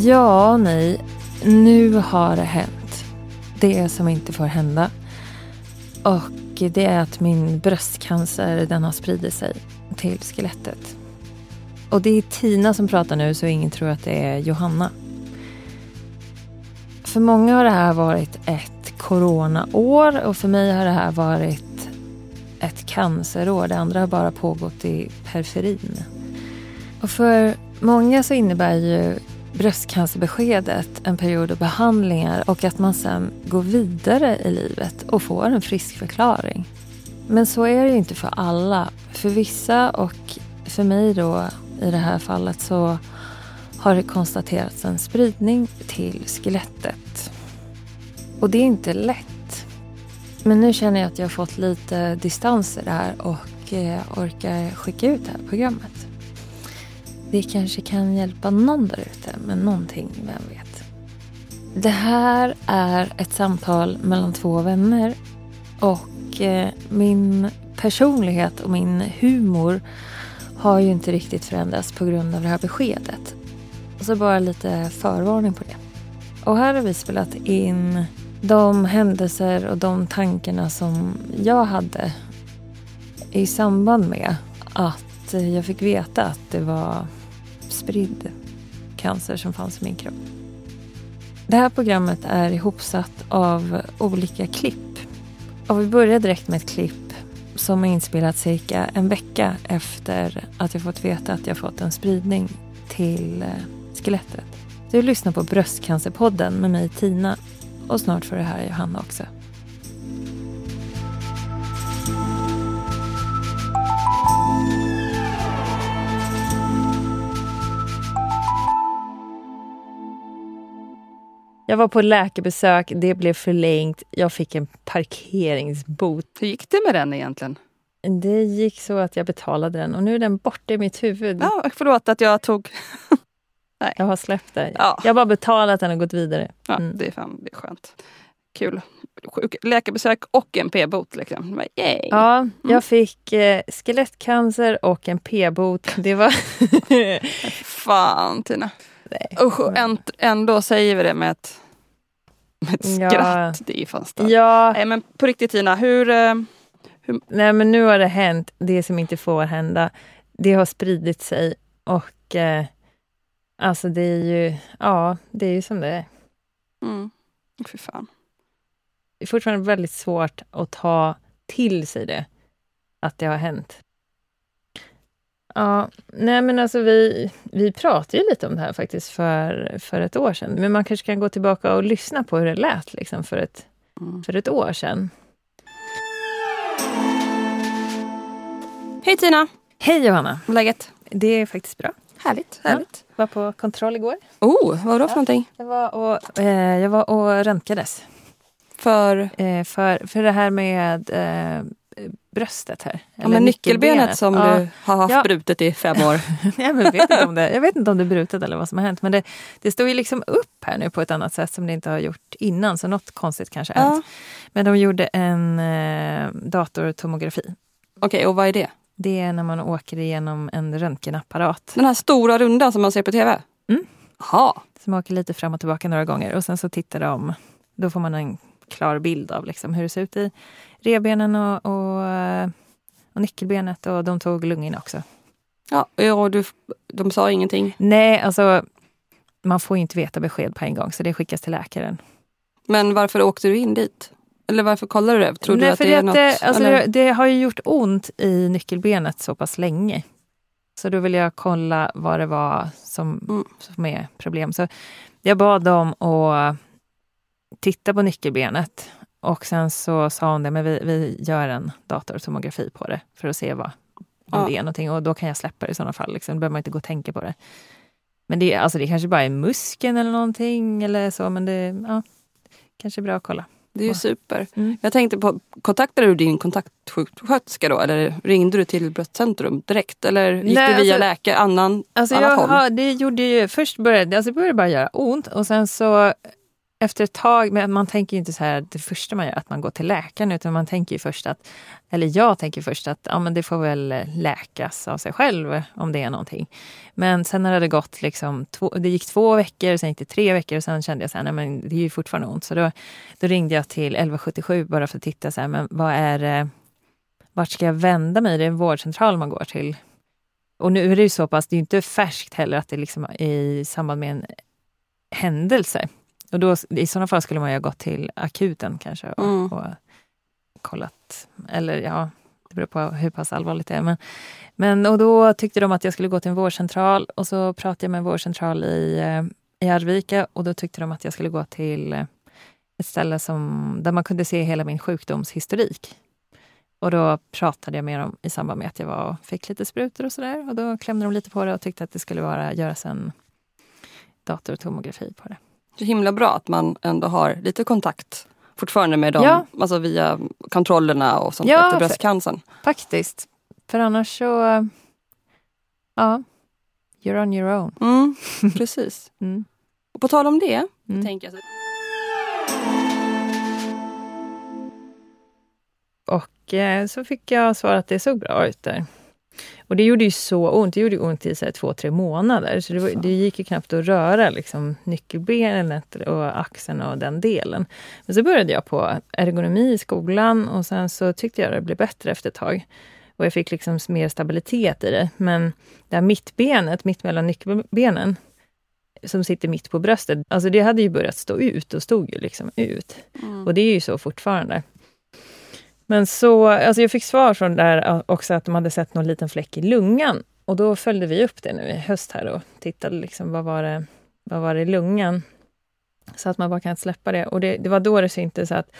Ja, nej. Nu har det hänt. Det som inte får hända. Och det är att min bröstcancer den har spridit sig till skelettet. Och det är Tina som pratar nu så ingen tror att det är Johanna. För många har det här varit ett coronaår och för mig har det här varit ett cancerår. Det andra har bara pågått i periferin. Och för många så innebär ju bröstcancerbeskedet en period av behandlingar och att man sen går vidare i livet och får en frisk förklaring. Men så är det ju inte för alla. För vissa och för mig då i det här fallet så har det konstaterats en spridning till skelettet. Och det är inte lätt. Men nu känner jag att jag har fått lite distans i det här och eh, orkar skicka ut det här programmet. Det kanske kan hjälpa någon där ute med någonting, vem vet. Det här är ett samtal mellan två vänner och eh, min personlighet och min humor har ju inte riktigt förändrats på grund av det här beskedet. Så bara lite förvarning på det. Och här har vi spelat in de händelser och de tankarna som jag hade i samband med att jag fick veta att det var spridd cancer som fanns i min kropp. Det här programmet är ihopsatt av olika klipp. Och vi börjar direkt med ett klipp som är inspelat cirka en vecka efter att jag fått veta att jag fått en spridning till eh, skelettet. Du lyssnar på Bröstcancerpodden med mig Tina och snart får du höra Johanna också. Jag var på läkarbesök, det blev förlängt. Jag fick en parkeringsbot. Hur gick det med den egentligen? Det gick så att jag betalade den och nu är den borta i mitt huvud. Ja, förlåt att jag tog... Nej. Jag har släppt det. Ja. Jag har bara betalat den och gått vidare. Ja, Mm. det, är fan, det är skönt. Kul. Sjuk, läkarbesök och en p-bot. Liksom. Bara, Yay. Ja, jag fick eh, skelettcancer och en p-bot. Det var... Fan Tina. Nej. Usch, änd- ändå säger vi det med ett, ett Ja. skratt. Det är fan starkt. ja, Nej men på riktigt Tina, hur... eh, nej men nu har det hänt, det som inte får hända. Det har spridit sig och eh, alltså det är ju, ja, det är ju som det är. Mm. Fy fan. Det är fortfarande väldigt svårt att ta till sig det, att det har hänt. Ja, nej men alltså vi, vi pratade ju lite om det här faktiskt för, för ett år sedan. Men man kanske kan gå tillbaka och lyssna på hur det lät liksom för, ett, Mm. för ett år sedan. Hej Tina! Hej Johanna! Läget? Det är faktiskt bra. Härligt. härligt. Var på kontroll igår. Oh, vad var det för någonting? Jag var och, eh, jag var och röntgades. För... Eh, för, för det här med eh, bröstet här. Ja, men nyckelbenet som Ja. du har haft Ja. brutet i fem år. jag, vet inte om det, jag vet inte om det är brutet eller vad som har hänt. Men det, det står ju liksom upp här nu på ett annat sätt som det inte har gjort innan. Så något konstigt kanske har Ja. hänt. Men de gjorde en eh, datortomografi. Okej, och vad är det? Det är när man åker igenom en röntgenapparat. Den här stora rundan som man ser på tv? Mm. Jaha. Som åker lite fram och tillbaka några gånger. Och sen så tittar de. Då får man en klar bild av liksom hur det ser ut i revbenen och, och, och nyckelbenet. Och de tog lungorna också. Ja, och du, de sa ingenting. Nej, alltså man får ju inte veta besked på en gång så det skickas till läkaren. Men varför åkte du in dit? Eller varför kollade du det? Tror Nej, du att det är att något? det, alltså, det, det har ju gjort ont i nyckelbenet så pass länge. Så då vill jag kolla vad det var som, Mm. som är problem. Så jag bad dem att titta på nyckelbenet och sen så sa hon det, men vi, vi gör en datortomografi på det för att se vad, om Ja. det är någonting och då kan jag släppa det i sådana fall. Liksom. Då behöver man inte gå och tänka på det. Men det, alltså, det kanske bara är muskeln eller någonting eller så, men det ja, kanske är bra att kolla. Det är ju super. Mm. Jag tänkte på, kontaktade du din kontaktsjuksköterska då? Eller ringde du till bröstcentrum direkt? Eller gick Nej, du via alltså- läkare, annan, Alltså jag har, det gjorde ju, först började, alltså det började bara göra ont och sen så efter ett tag, men man tänker inte så här det första man gör, att man går till läkaren, utan man tänker ju först att, eller jag tänker först att ja, men det får väl läkas av sig själv om det är någonting. Men sen när det hade gått, liksom, två, det gick två veckor, sen gick det tre veckor och sen kände jag så här, nej men det är ju fortfarande ont. Så då, då ringde jag till 1177 bara för att titta, så här, men vad är det, vart ska jag vända mig? Det är en vårdcentral man går till. Och nu är det ju så pass, det är inte färskt heller att det liksom är i samband med en händelse. Och då, I sådana fall skulle man ju ha gått till akuten kanske och, mm. och kollat. Eller ja, det beror på hur pass allvarligt det är. Men, men, och då tyckte de att jag skulle gå till en vårdcentral och så pratade jag med en vårdcentral i, eh, i Arvika och då tyckte de att jag skulle gå till eh, ett ställe som, där man kunde se hela min sjukdomshistorik. Och då pratade jag med dem i samband med att jag var och fick lite sprutor och sådär. Och då klämde de lite på det och tyckte att det skulle vara, göras en datortomografi på det. Det är himla bra att man ändå har lite kontakt fortfarande med dem, ja. alltså via kontrollerna och sånt ja, efter bröstcancern. Faktiskt. För annars så, ja, you're on your own. Mm, precis. mm. Och på tal om det, mm. tänker jag så Och eh, så fick jag svar att det såg bra ut där. Och det gjorde ju så ont. Det gjorde ont i så här, två, tre månader. Så det, var, det gick ju knappt att röra liksom, nyckelbenet och axeln och den delen. Men så började jag på ergonomi i skolan och sen så tyckte jag det blev bättre efter ett tag. Och jag fick liksom mer stabilitet i det. Men det här mittbenet, mitt mellan nyckelbenen, som sitter mitt på bröstet, alltså det hade ju börjat stå ut och stod ju liksom ut. Mm. Och det är ju så fortfarande. Men så, alltså jag fick svar från där också att de hade sett någon liten fläck i lungan. Och då följde vi upp det nu i höst här och tittade liksom vad var det, vad var det i lungan? Så att man bara kan släppa det. Och det, det var då det syntes att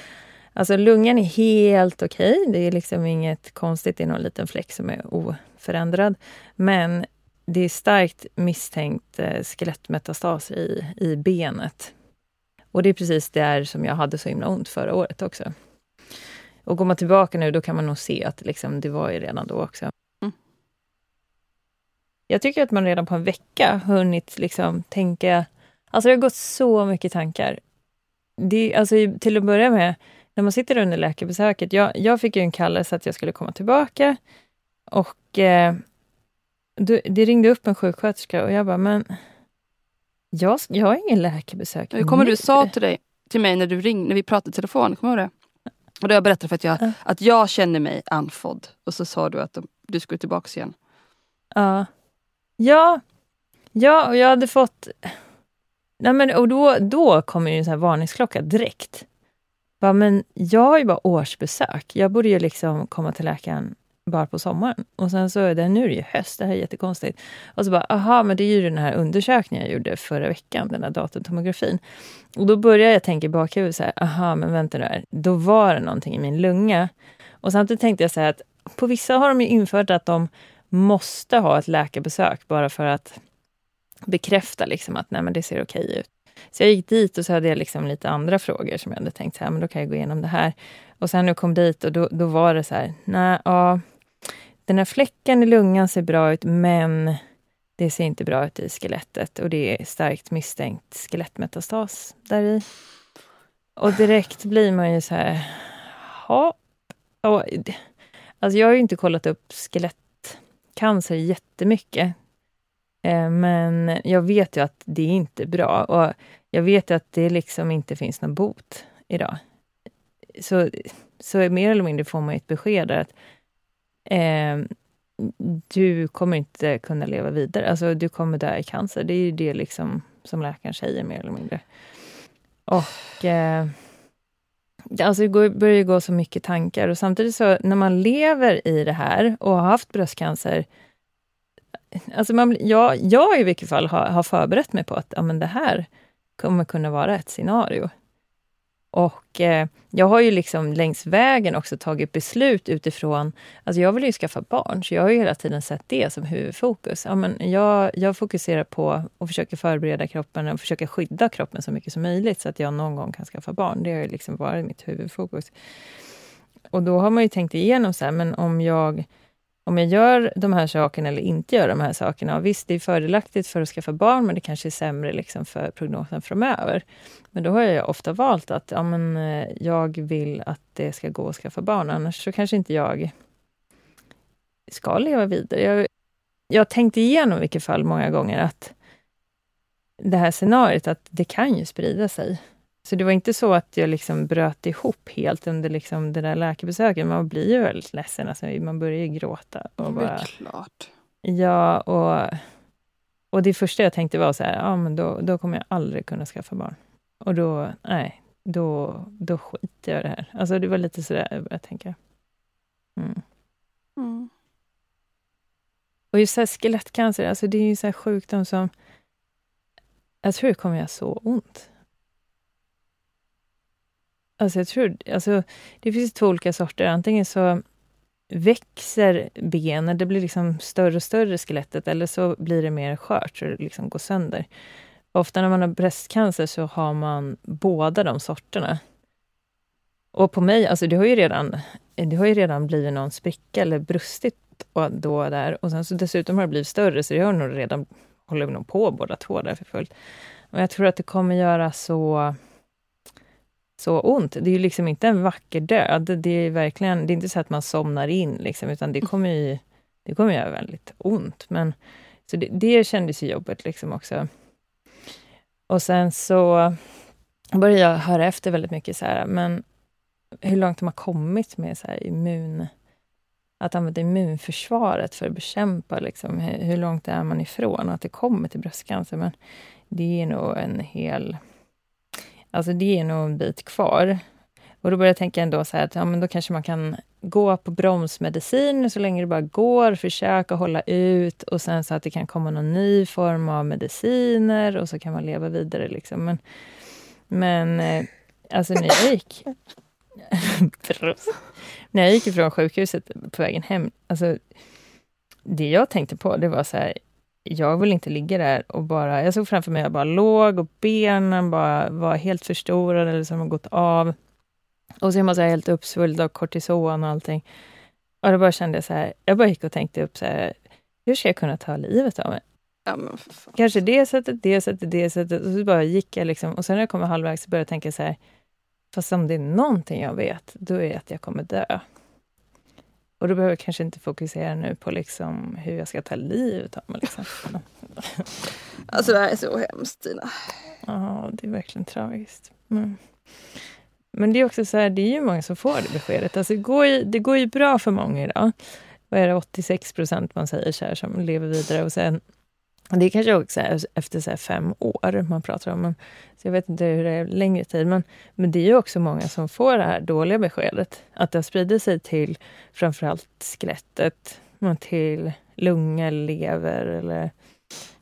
alltså lungan är helt okej. Okay. Det är liksom inget konstigt, det är någon liten fläck som är oförändrad. Men det är starkt misstänkt eh, skelettmetastas i, i benet. Och det är precis där som jag hade så himla ont förra året också. Och går man tillbaka nu, då kan man nog se att liksom, det var ju redan då också. Mm. Jag tycker att man redan på en vecka hunnit liksom tänka... Alltså det har gått så mycket tankar. Det, alltså, till att börja med, när man sitter under läkarbesöket. Jag, jag fick ju en kallelse att jag skulle komma tillbaka. Och eh, det ringde upp en sjuksköterska och jag bara, men jag, jag har ingen läkarbesök Hur kommer du sa till, dig, till mig när, du ring, när vi pratade i telefon? Kommer du det? Och då jag berättade för att jag, uh. att jag känner mig andfådd. Och så sa du att de, du skulle tillbaka igen. Ja. Ja. Ja, och jag hade fått... Nej, men, och då, då kommer ju en sån här varningsklocka direkt. Bara, men jag har ju bara årsbesök. Jag borde ju liksom komma till läkaren bara på sommaren. Och sen så är det, nu är det ju höst, det här är jättekonstigt. Och så bara, aha, men det är ju den här undersökningen jag gjorde förra veckan, den här datortomografin. Och då började jag tänka i bakhuvudet så här, aha, men vänta nu här, då var det någonting i min lunga. Och samtidigt tänkte jag så här att på vissa har de ju infört att de måste ha ett läkarbesök bara för att bekräfta liksom att nej, men det ser okej ut. Så jag gick dit och så hade jag liksom lite andra frågor som jag hade tänkt, så här, men då kan jag gå igenom det här. Och sen när jag kom dit och då, då var det så här, nej, ja, den här fläcken i lungan ser bra ut, men det ser inte bra ut i skelettet och det är starkt misstänkt skelettmetastas där i. Och direkt blir man ju så här, ja. alltså jag har ju inte kollat upp skelettcancer jättemycket. Eh, men jag vet ju att det är inte bra och jag vet ju att det liksom inte finns någon bot idag. Så, så mer eller mindre får man ett besked där att eh, du kommer inte kunna leva vidare. Alltså du kommer dö i cancer. Det är ju det liksom som läkaren säger mer eller mindre. Och eh, alltså det börjar ju gå så mycket tankar och samtidigt så när man lever i det här och har haft bröstcancer Alltså man, jag, jag i vilket fall har, har förberett mig på att ja, men det här kommer kunna vara ett scenario. Och eh, jag har ju liksom längs vägen också tagit beslut utifrån... Alltså jag vill ju skaffa barn, så jag har ju hela tiden sett det som huvudfokus. Ja, men jag, jag fokuserar på att försöka förbereda kroppen och försöka skydda kroppen så mycket som möjligt så att jag någon gång kan skaffa barn. Det har ju liksom varit mitt huvudfokus. Och då har man ju tänkt igenom så här, men om jag om jag gör de här sakerna eller inte gör de här sakerna. Och visst, det är fördelaktigt för att skaffa barn, men det kanske är sämre liksom för prognosen framöver. Men då har jag ofta valt att ja, men, eh, jag vill att det ska gå att skaffa barn, annars så kanske inte jag ska leva vidare. Jag, jag har tänkt igenom i vilket fall många gånger att det här scenariot, att det kan ju sprida sig. Så det var inte så att jag liksom bröt ihop helt under liksom det där läkarbesöket. Man blir ju väldigt ledsen, alltså, man börjar ju gråta. Och bara, det är klart. Ja, och, och det första jag tänkte var så här, ja men då, då kommer jag aldrig kunna skaffa barn. Och då, nej, då, då skiter jag i det här. Alltså det var lite sådär jag började tänka. Mm. Mm. Och just så skelettcancer, alltså det är ju så sjukdom som... Jag tror det kommer göra så ont. Alltså jag tror, alltså, det finns två olika sorter. Antingen så växer benen, det blir liksom större och större skelettet, eller så blir det mer skört, så det liksom går sönder. Ofta när man har bröstcancer så har man båda de sorterna. Och på mig, alltså det har ju redan, det har ju redan blivit någon spricka eller brustit och då där. Och sen så dessutom har det blivit större, så det har nog redan, håller nog på båda två där för fullt. Men jag tror att det kommer göra så så ont. Det är ju liksom inte en vacker död. Det är verkligen, det är inte så att man somnar in, liksom, utan det kommer ju det kommer göra väldigt ont. Men, så det, det kändes ju jobbigt liksom också. Och sen så började jag höra efter väldigt mycket, så här, men hur långt har man kommit med så här, immun att använda immunförsvaret för att bekämpa, liksom, hur, hur långt är man ifrån att det kommer till bröstcancer? Men det är nog en hel Alltså det är nog en bit kvar. Och då började jag tänka ändå så här att ja, men då kanske man kan gå på bromsmedicin så länge det bara går, försöka hålla ut och sen så att det kan komma någon ny form av mediciner och så kan man leva vidare. Liksom. Men, men eh, alltså när jag gick... när jag gick ifrån sjukhuset på vägen hem, alltså det jag tänkte på det var så här, jag vill inte ligga där och bara... Jag såg framför mig att jag bara låg och benen bara var helt förstorade eller som har gått av. Och så är man så helt uppsvulld av kortison och allting. Och då bara kände jag så här, jag bara gick och tänkte upp så här, hur ska jag kunna ta livet av mig? Ja, Kanske det sättet, det sättet, det sättet. Och så bara gick jag liksom. Och sen när jag kom halvvägs så började jag tänka så här, fast om det är någonting jag vet, då är det att jag kommer dö. Och då behöver jag kanske inte fokusera nu på liksom hur jag ska ta livet av mig. Liksom. alltså det här är så hemskt Tina. Ja, det är verkligen tragiskt. Men, men det är också så här, det är ju många som får det beskedet. Alltså det, går ju, det går ju bra för många idag. Vad är det, 86 procent man säger så här, som lever vidare. Och sen det är kanske också efter så fem år man pratar om. så jag vet inte hur det är längre tid. Men, men det är ju också många som får det här dåliga beskedet. Att det har spridit sig till framförallt skelettet, till lunga, lever eller,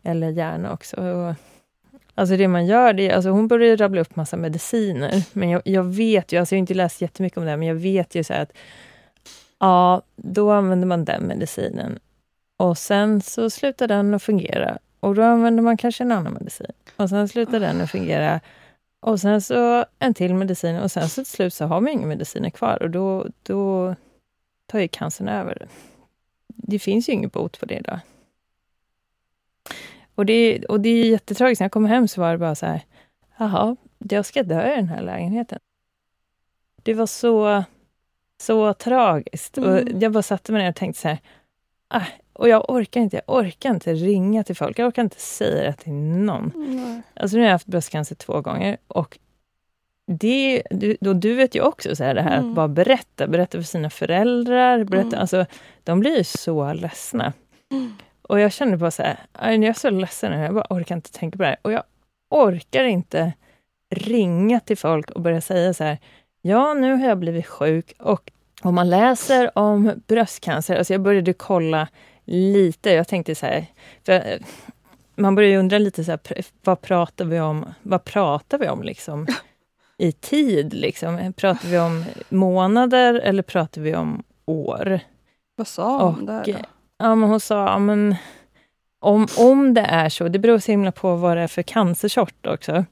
eller hjärna också. Och, alltså det man gör, det alltså hon började rabbla upp massa mediciner. Men jag, jag vet ju, alltså jag har inte läst jättemycket om det, men jag vet ju så att ja, då använder man den medicinen och sen så slutar den att fungera och då använder man kanske en annan medicin. Och sen slutar den att fungera. Och sen så en till medicin och sen så till slut så har man inga mediciner kvar och då, då tar ju cancern över. Det finns ju ingen bot på det idag. Och det, och det är jättetragiskt. När jag kom hem så var det bara så här, jaha, jag ska dö i den här lägenheten. Det var så, så tragiskt. Mm. Och jag bara satte mig ner och tänkte så här, ah, och jag orkar inte, jag orkar inte ringa till folk. Jag orkar inte säga det till någon. Mm. Alltså nu har jag haft bröstcancer två gånger och det, du, du vet ju också så här, det här mm. att bara berätta, berätta för sina föräldrar. Berätta, mm. alltså, de blir ju så ledsna. Mm. Och jag känner bara så här, jag är så ledsen nu, jag bara orkar inte tänka på det här. Och jag orkar inte ringa till folk och börja säga så här, ja nu har jag blivit sjuk och om man läser om bröstcancer, alltså jag började kolla lite. Jag tänkte så här, för man börjar ju undra lite så här, vad pratar vi om? Vad pratar vi om liksom? I tid liksom? Pratar vi om månader eller pratar vi om år? Vad sa hon där då? Ja, men hon sa, ja, men om, om det är så, det beror så himla på vad det är för cancersort också.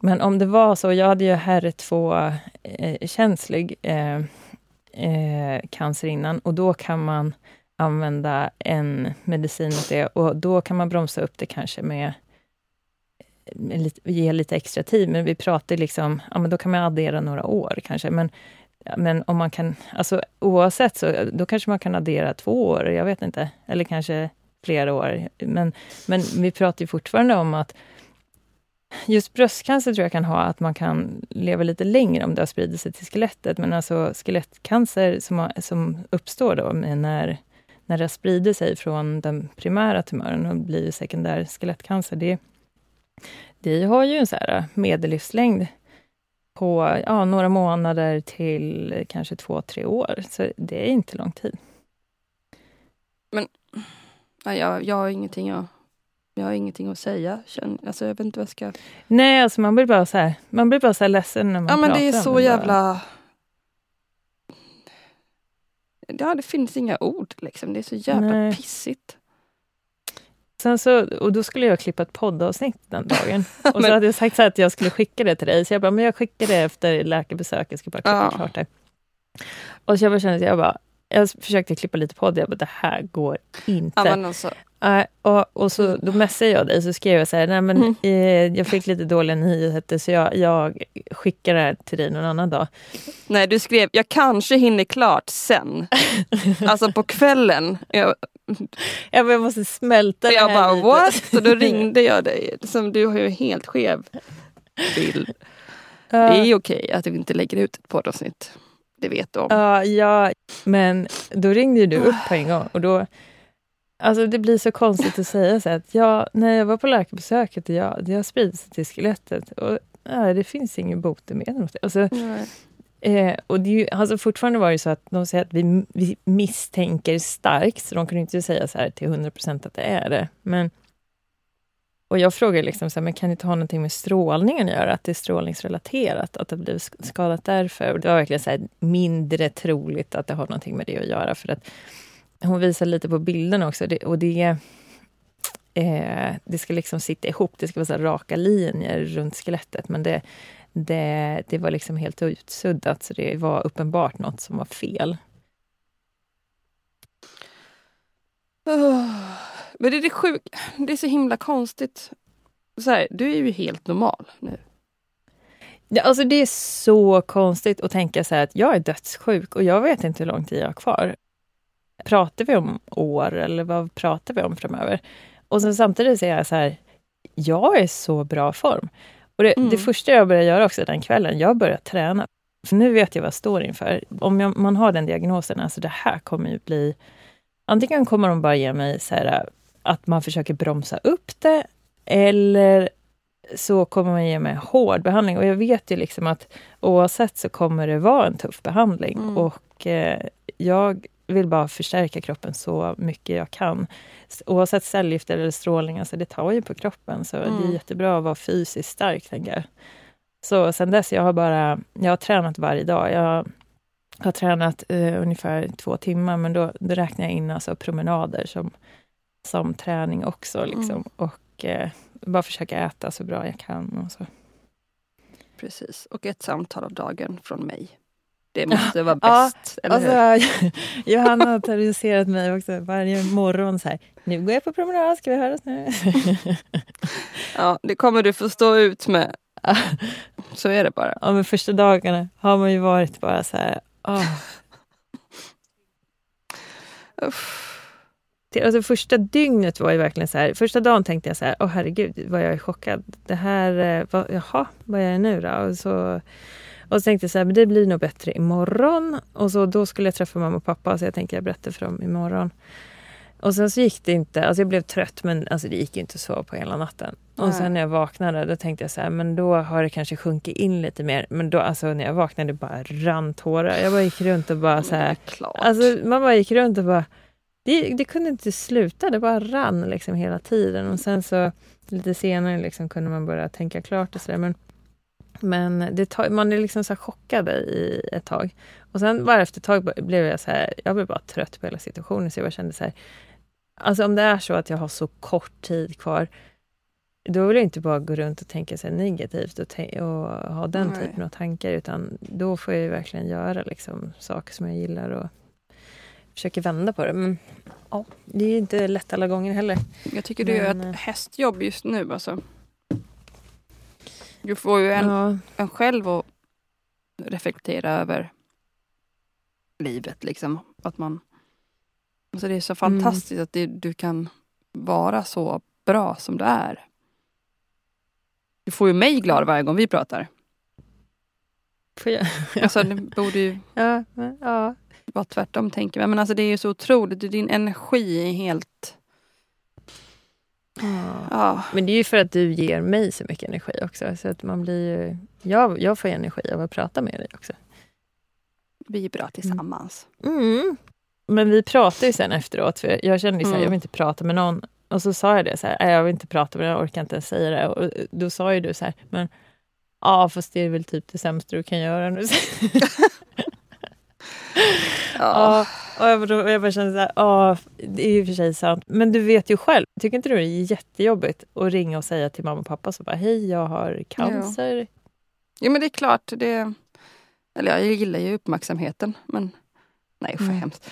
Men om det var så, jag hade ju HER2-känslig eh, eh, cancer innan och då kan man använda en medicin mot det och då kan man bromsa upp det kanske med ge lite extra tid, men vi pratar liksom, ja men då kan man addera några år kanske. Men, men om man kan, alltså oavsett så, då kanske man kan addera två år, jag vet inte. Eller kanske flera år. Men, men vi pratar ju fortfarande om att Just bröstcancer tror jag kan ha att man kan leva lite längre om det har spridit sig till skelettet. Men alltså skelettcancer som, som uppstår då när, när det sprider sig från den primära tumören och blir sekundär skelettcancer, det, det har ju en så här medellivslängd på ja, några månader till kanske två, tre år. Så det är inte lång tid. Men nej, jag, jag har ingenting att jag har ingenting att säga. Alltså, jag vet inte vad jag ska... Nej, alltså man blir bara så här, man blir bara så ledsen när man ja, pratar men det är så jävla... Ja, det finns inga ord liksom. Det är så jävla Nej. pissigt. Sen så, och då skulle jag klippa ett poddavsnitt den dagen. Och så hade jag sagt så att jag skulle skicka det till dig. Så jag bara, men jag skickar det efter läkarbesöket. Jag ska bara klippa ja. klart det. Och så jag bara kände jag bara, jag försökte klippa lite podd. Jag bara, det här går inte. Ja, alltså, Uh, och, och så, då messade jag dig, så skrev jag så här, nej men mm. eh, jag fick lite dåliga nyheter så jag, jag skickar det här till dig någon annan dag. Nej, du skrev, jag kanske hinner klart sen. alltså på kvällen. Jag, jag, jag måste smälta jag det här bara, lite. what? Och då ringde jag dig. Som, du har ju helt skev bild. Uh. Det är okej att du inte lägger ut ett poddavsnitt. Det vet du om. Uh, ja, men då ringde du upp på en gång och då Alltså det blir så konstigt att säga så att ja, när jag var på läkarbesöket, ja, det har spridit sig till skelettet och ja, det finns ingen botemedel mot det. Alltså, eh, och det ju, alltså fortfarande var det så att de säger att vi, vi misstänker starkt, så de kan inte säga så här till 100 procent att det är det. Men, och jag frågar liksom så här, men kan det inte ha någonting med strålningen att göra? Att det är strålningsrelaterat, att det blivit skadat därför? Och det var verkligen så här, mindre troligt att det har någonting med det att göra. För att hon visar lite på bilderna också. Det, och det, eh, det ska liksom sitta ihop. Det ska vara så raka linjer runt skelettet. Men det, det, det var liksom helt utsuddat, så det var uppenbart något som var fel. Oh, men det är det sjuka. Det är så himla konstigt. Så här, du är ju helt normal nu. Ja, alltså det är så konstigt att tänka så att jag är dödssjuk och jag vet inte hur lång tid jag har kvar. Pratar vi om år eller vad pratar vi om framöver? Och sen samtidigt säger jag så här, jag är så bra form. Och det, mm. det första jag började göra också den kvällen, jag började träna. För nu vet jag vad jag står inför. Om jag, man har den diagnosen, alltså det här kommer ju bli... Antingen kommer de bara ge mig så här, att man försöker bromsa upp det, eller så kommer man ge mig hård behandling. Och jag vet ju liksom att oavsett så kommer det vara en tuff behandling. Mm. Och eh, jag vill bara förstärka kroppen så mycket jag kan. Oavsett cellgift eller strålning, alltså det tar ju på kroppen. Så mm. det är mm. jättebra att vara fysiskt stark, tänker jag. Så sen dess, jag har bara, jag har tränat varje dag. Jag har tränat eh, ungefär två timmar, men då, då räknar jag in alltså promenader som, som träning också. Liksom. Mm. Och eh, bara försöka äta så bra jag kan. Och så. Precis, och ett samtal av dagen från mig. Det måste vara bäst, ja, eller alltså, Johanna har terroriserat mig också varje morgon. Så här, nu går jag på promenad, ska vi höras nu? ja, det kommer du få stå ut med. Så är det bara. Ja, men första dagarna har man ju varit bara så här... Oh. Alltså första dygnet var ju verkligen så här, första dagen tänkte jag så här, åh oh, herregud vad jag är chockad. Det här, eh, vad, jaha, vad är det nu då? Och så och så tänkte jag så här, men det blir nog bättre imorgon. Och så då skulle jag träffa mamma och pappa, så jag tänkte jag berättar för dem imorgon. Och sen så gick det inte, alltså jag blev trött men alltså det gick inte så på hela natten. Och sen när jag vaknade då tänkte jag så här, men då har det kanske sjunkit in lite mer. Men då alltså när jag vaknade bara rann tårar. Jag bara gick runt och bara så här. Alltså man bara gick runt och bara, det, det kunde inte sluta, det bara rann liksom hela tiden. Och sen så lite senare liksom kunde man börja tänka klart och sådär. Men det tar, man är liksom så chockad i ett tag. Och sen bara efter ett tag blev jag så här, jag blev bara trött på hela situationen. Så jag kände så här, alltså om det är så att jag har så kort tid kvar, då vill jag inte bara gå runt och tänka så negativt och, och, ha den Nej. typen av tankar, utan då får jag verkligen göra liksom saker som jag gillar. Och försöker vända på det. Men ja, det är inte lätt alla gånger heller. Jag tycker du gör Men, ett eh, hästjobb just nu. Alltså. Du får ju en, Ja, en själv att reflektera över livet. Liksom. Att man, alltså det är så Mm. fantastiskt att det, du kan vara så bra som du är. Du får ju mig glad varje gång vi pratar. får jag? Alltså, det borde ju Ja, ja. vara tvärtom tänker jag. Men alltså, det är ju så otroligt. Din energi är helt... Ja, Men det är ju för att du ger mig så mycket energi också. Så att man blir ju, jag, jag får energi av att prata med dig också. vi är bra tillsammans. Mm. Men vi pratade ju sen efteråt, för jag kände ju så här, Mm. jag vill inte prata med någon. Och så sa jag det, så här, "Nej, jag vill inte prata med någon, jag orkar inte ens säga det. Och då sa ju du så här, men ja, fast det är väl typ det sämsta du kan göra nu. ja. Och jag, bara- jag bara kände så här, ja, det är ju och för sig sant. Men du vet ju själv, tycker inte du det är jättejobbigt att ringa och säga till mamma och pappa så bara, hej, jag har cancer. Ja men det är klart, det... Eller jag gillar ju uppmärksamheten. Men nej vad Mm. hemskt.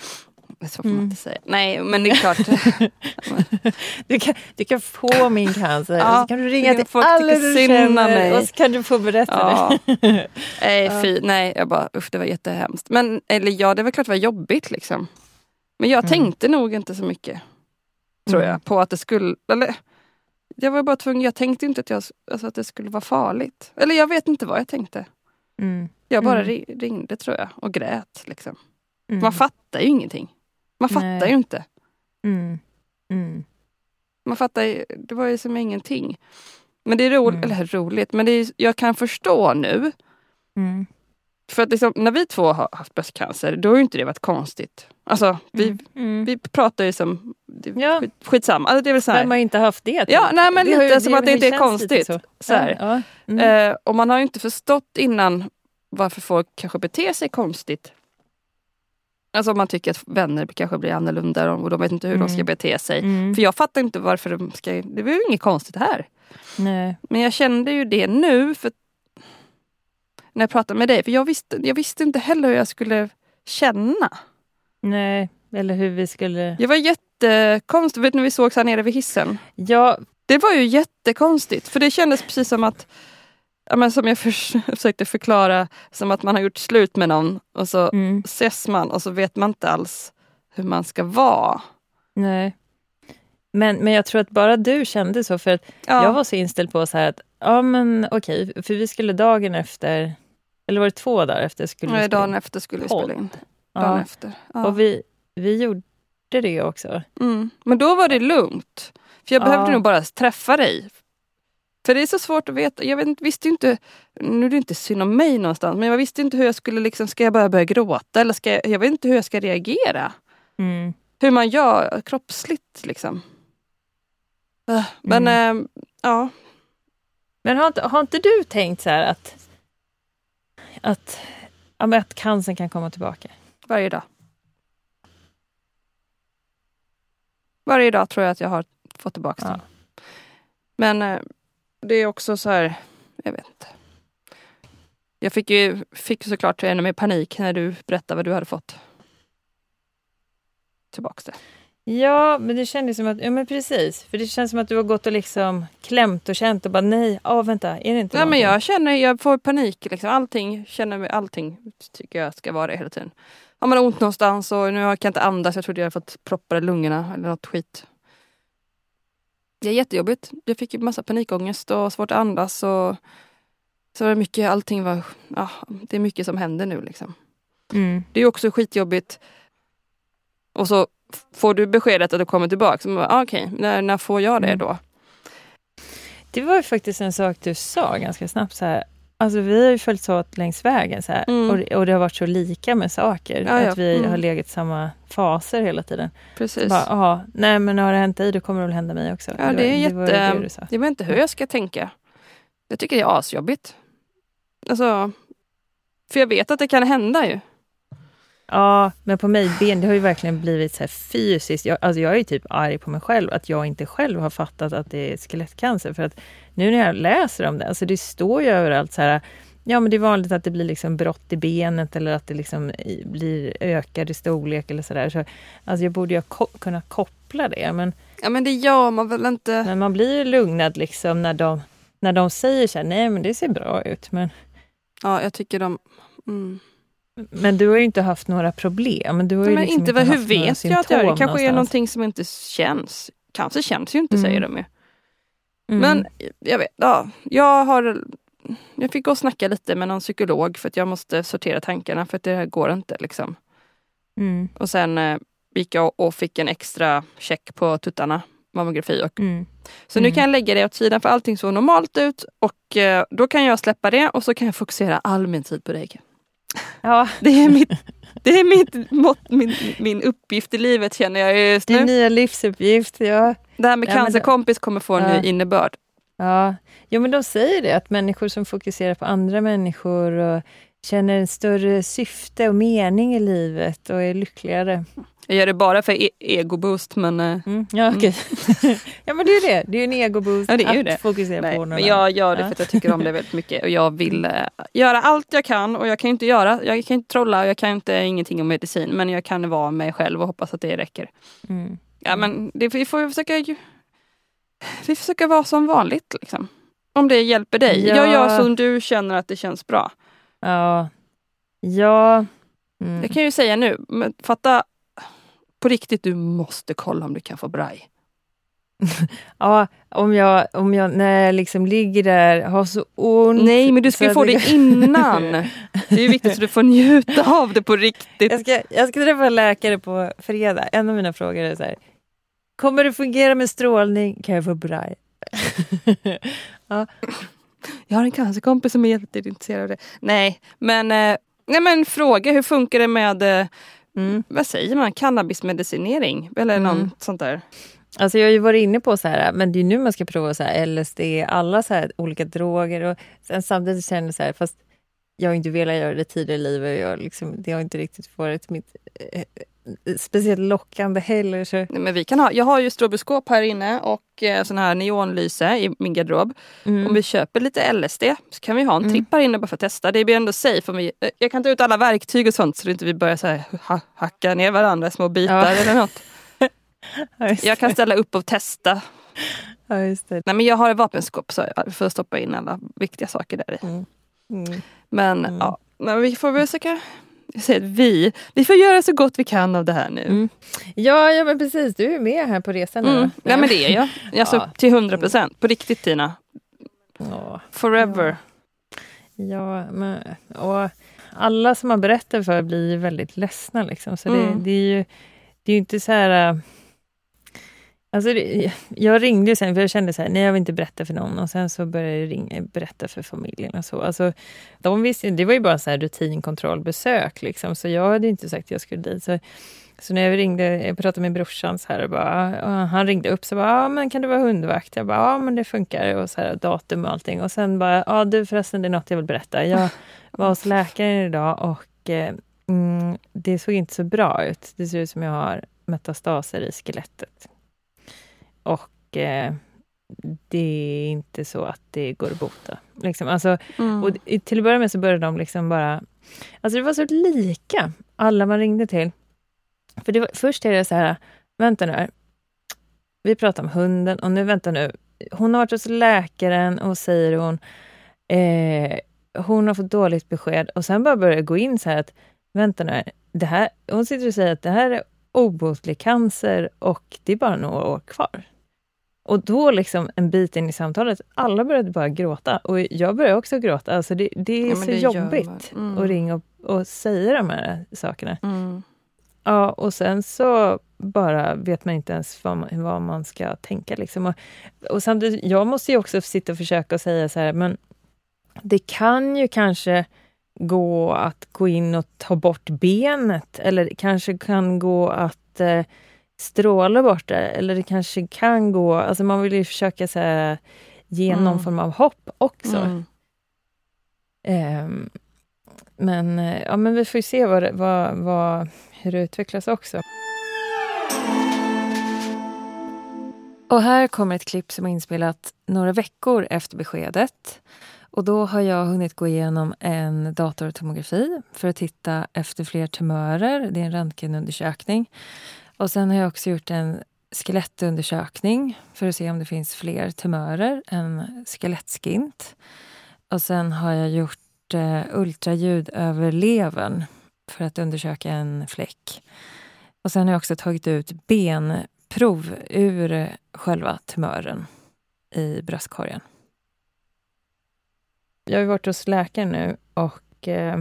Så får man inte säga. Nej men det är klart. Du kan, du kan få min cancer Ja, och så kan du ringa till alla du känner mig. och så kan du få berätta ja. det. Nej Ja. fy, nej jag bara usch det var jättehemskt. Men eller ja det var klart det var jobbigt liksom. Men jag Mm. tänkte nog inte så mycket. Tror Mm. jag på att det skulle, eller jag var bara tvungen, jag tänkte inte att, jag, alltså, att det skulle vara farligt. Eller jag vet inte vad jag tänkte. Mm. Jag bara Mm. ri- ringde tror jag och grät. Liksom. Mm. Man fattar ju ingenting. Man fattar Nej. ju inte. Mm. Mm. Man fattar ju, det var ju som ingenting. Men det är roligt, Mm. eller roligt, men det är, jag kan förstå nu. Mm. För att liksom, när vi två har haft bröstcancer, då har ju inte det varit konstigt. Alltså, vi, Mm. vi pratar ju som, det, Ja. skit, skitsamma. Alltså, det är väl så här. Vem har inte haft det? typ? Ja, nej, men Det lite ju- som det att det inte är konstigt. Så. Så här. Ja. Mm. Eh, och man har ju inte förstått innan varför folk kanske beter sig konstigt. Alltså om man tycker att vänner kanske blir annorlunda och de vet inte hur de ska Mm. bete sig. Mm. För jag fattar inte varför de ska... Det är ju inget konstigt här. Nej. Men jag kände ju det nu för när jag pratade med dig. För jag visste, jag visste inte heller hur jag skulle känna. nej, eller hur vi skulle... Det var jättekonstigt. Vet du när vi sågs här nere vid hissen? Ja, Det var ju jättekonstigt. För det kändes precis som att ja, men som jag förs försökte förklara, som att man har gjort slut med någon och så mm. ses man och så vet man inte alls hur man ska vara. nej. Men, men jag tror att bara du kände så, för att Ja. jag var så inställd på så här att, ja men okej, för vi skulle dagen efter, eller var det två dagar efter? Skulle vi Nej, spela dagen in? efter skulle vi spela in. Dagen Ja. efter. Ja. Och vi, vi gjorde det också. Mm. Men då var det lugnt. För jag Ja. behövde nog bara träffa dig. För det är så svårt att veta. Jag vet, visste inte, nu är det inte synd om mig någonstans, men jag visste inte hur jag skulle, liksom, ska jag börja börja gråta? Eller ska jag, jag vet inte hur jag ska reagera. Mm. Hur man gör kroppsligt liksom. Äh, Men Mm. eh, ja, Men har inte, har inte du tänkt så här att, att, ja, att cancern kan komma tillbaka? varje dag. Varje dag tror jag att jag har fått tillbaka Ja. den. Men eh, det är också så här, jag vet inte. Jag fick ju fick såklart ännu mer panik när du berättade vad du hade fått. Tillbaks det. Ja, men det kändes som att, ja men precis, för det känns som att du har gått och liksom klämt och känt och bara nej, ja vänta, är det inte Nej, men jag känner, jag får panik. Liksom. Allting, känner allting tycker jag ska vara det hela tiden. Har man ont någonstans och nu kan jag inte andas, jag trodde jag hade fått proppar i lungorna eller något skit. Det är jättejobbigt. Jag fick ju massa panikångest och svårt att andas. Och så var det mycket, allting var, ja, det är mycket som händer nu liksom. Mm. Det är också skitjobbigt. Och så får du beskedet att du kommer tillbaka. Ah, Okej, när, när får jag det Mm. då? Det var faktiskt en sak du sa ganska snabbt så här. Alltså vi har ju följts åt längs vägen så Mm. och, det- och det har varit så lika med saker. Ja. Att vi Mm. har legat samma faser hela tiden. Precis. Bara, aha, nej men har det hänt dig, då kommer det väl hända mig också. Ja, det är var, var jätte- det. Jag vet inte hur jag ska tänka. Jag tycker det är asjobbigt. Alltså, för jag vet att det kan hända ju. Ja, men på mig, ben, det har ju verkligen blivit så här fysiskt. Jag, alltså jag är ju typ arg på mig själv, att jag inte själv har fattat att det är skelettcancer. För att nu när jag läser om det, alltså det står ju överallt så här, ja, men det är vanligt att det blir liksom brott i benet eller att det liksom blir ökad i storlek eller sådär. Så, alltså jag borde ju ko kunna koppla det. Men, ja men det gör man väl inte. Men man blir lugnad liksom när de, när de säger så här, nej men det ser bra ut. Men, ja, jag tycker de... Mm. Men du har ju inte haft några problem. Du har men liksom inte, inte hur vet jag att jag det kanske är någonting som inte känns. Cancer känns ju inte Mm. säger de ju. Mm. Men jag vet, ja, jag har jag fick gå och snacka lite med någon psykolog för att jag måste sortera tankarna för att det här går inte liksom. Mm. Och sen eh, gick jag och fick en extra check på tuttarna, mammografi. Och, Mm. så nu Mm. kan jag lägga det åt sidan för allting såg normalt ut och eh, då kan jag släppa det och så kan jag fokusera all min tid på dig. Ja, Det är, mitt, det är mitt, mått, min, min uppgift i livet känner jag just din nu. nya livsuppgift. Ja. Det här med Ja, cancerkompis kommer få en Ja. ny innebörd. Ja. jo, men de säger det, att människor som fokuserar på andra människor och känner en större syfte och mening i livet och är lyckligare. Jag gör det bara för e- egoboost men eh, Mm. Ja, okej. ja, men det är ju det. Det är ju en egoboost Ja, det är ju att det. fokusera Nej, på någon men jag gör det Ja. för att jag tycker om det väldigt mycket och jag vill eh, göra allt jag kan och jag kan inte göra, jag kan inte trolla och jag kan inte ingenting om medicin men jag kan vara mig själv och hoppas att det räcker. Mm. Ja men det, vi får ju försöka ju, vi försöker vara som vanligt liksom. Om det hjälper dig. Ja. Jag gör som du känner att det känns bra. Ja. Ja. Mm. Jag kan ju säga nu, men fatta på riktigt, du måste kolla om du kan få braj. Ja, om jag, om jag när jag liksom ligger där, har så ont. Nej men du ska ju få det innan. Det är viktigt så du får njuta av det på riktigt. Jag ska, jag ska träffa läkare på fredag. En av mina frågor är så här. Kommer det fungera med strålning? Kan jag få braj? Jag har en cancerkompis som är jätteintresserad av det. Nej, men, eh, nej, men fråga hur funkar det med, eh, Mm. vad säger man, cannabismedicinering? Eller Mm. något sånt där. Alltså jag har ju varit inne på så här, men det är nu man ska prova så här LSD, alla så här olika droger och sen samtidigt känner jag så här, fast jag har inte velat göra det tidigare i livet. Jag liksom, det har inte riktigt varit mitt eh, speciellt lockande heller. Så, Nej, men vi kan ha, jag har ju stroboskop här inne och eh, sån här neonlyse i min garderob. mm. Om vi köper lite LSD så kan vi ha en Mm. tripp här inne bara för att testa. Det blir ändå safe. Om vi, eh, jag kan ta ut alla verktyg och sånt så att inte vi börjar så här, ha, hacka ner varandra i små bitar Ja. eller något. ja, Jag kan ställa upp och testa. Ja. Nej men jag har ett vapenskåp så jag får stoppa in alla viktiga saker där i. Mm. Mm. Men Mm. ja, men vi får väl försöka jag säger vi, vi får göra så gott vi kan av det här nu. Mm. Ja, ja, men precis. Du är med här på resan nu. Mm. va? Ja men det är jag. Alltså, Ja. Till 100 procent. På riktigt Tina. Ja. Forever. Ja, men, och alla som man berättar för blir väldigt ledsna. Liksom. Så Mm. det, det är ju det är inte så här... Alltså det, jag ringde sen, för jag kände så här, nej jag vill inte berätta för någon. Och sen så började jag ringa, berätta för familjen och så. Alltså, de visste, det var ju bara så här rutinkontrollbesök, liksom, så jag hade inte sagt att jag skulle dit. Så, så när jag ringde, jag pratade med brorsan så här, och bara, och han ringde upp så bara, ja men kan du vara hundvakt? Jag bara, ja men det funkar, och så här, datum och allting. Och sen bara, ja du förresten det är något jag vill berätta. Jag var hos läkaren idag och eh, mm, det såg inte så bra ut. Det ser ut som jag har metastaser i skelettet. Och eh, det är inte så att det går att bota. Liksom, alltså, Mm. och till att börja med så började de liksom bara... Alltså det var så lika, alla man ringde till. För det var, först är det så här, vänta nu. här. Vi pratar om hunden och nu, vänta nu. Hon har varit hos läkaren och säger hon, eh, hon har fått dåligt besked och sen bara börjar gå in så här att, vänta nu. här, Det här, hon sitter och säger att det här är obotlig cancer och det är bara några år kvar. Och då liksom en bit in i samtalet, alla började bara gråta. Och jag började också gråta. Alltså det, det är Ja, så det jobbigt. Mm. att ringa och, och säga de här sakerna. Mm. Ja, och sen så bara vet man inte ens vad man, vad man ska tänka. Liksom. Och, och samtidigt, jag måste ju också sitta och försöka och säga så här, men det kan ju kanske gå att gå in och ta bort benet, eller det kanske kan gå att eh, stråla bort det, eller det kanske kan gå, alltså man vill ju försöka så här, ge Mm. någon form av hopp också. Mm. Ehm, men, eh, ja, men vi får ju se vad, vad, vad, hur det utvecklas också. Och här kommer ett klipp som är inspelat några veckor efter beskedet. Och då har jag hunnit gå igenom en datortomografi för att titta efter fler tumörer. Det är en röntgenundersökning. Och sen har jag också gjort en skelettundersökning för att se om det finns fler tumörer än skelettskint. Och sen har jag gjort eh, ultraljud över levern för att undersöka en fläck. Och sen har jag också tagit ut benprov ur själva tumören i bröstkorgen. Jag har varit hos läkaren nu och eh,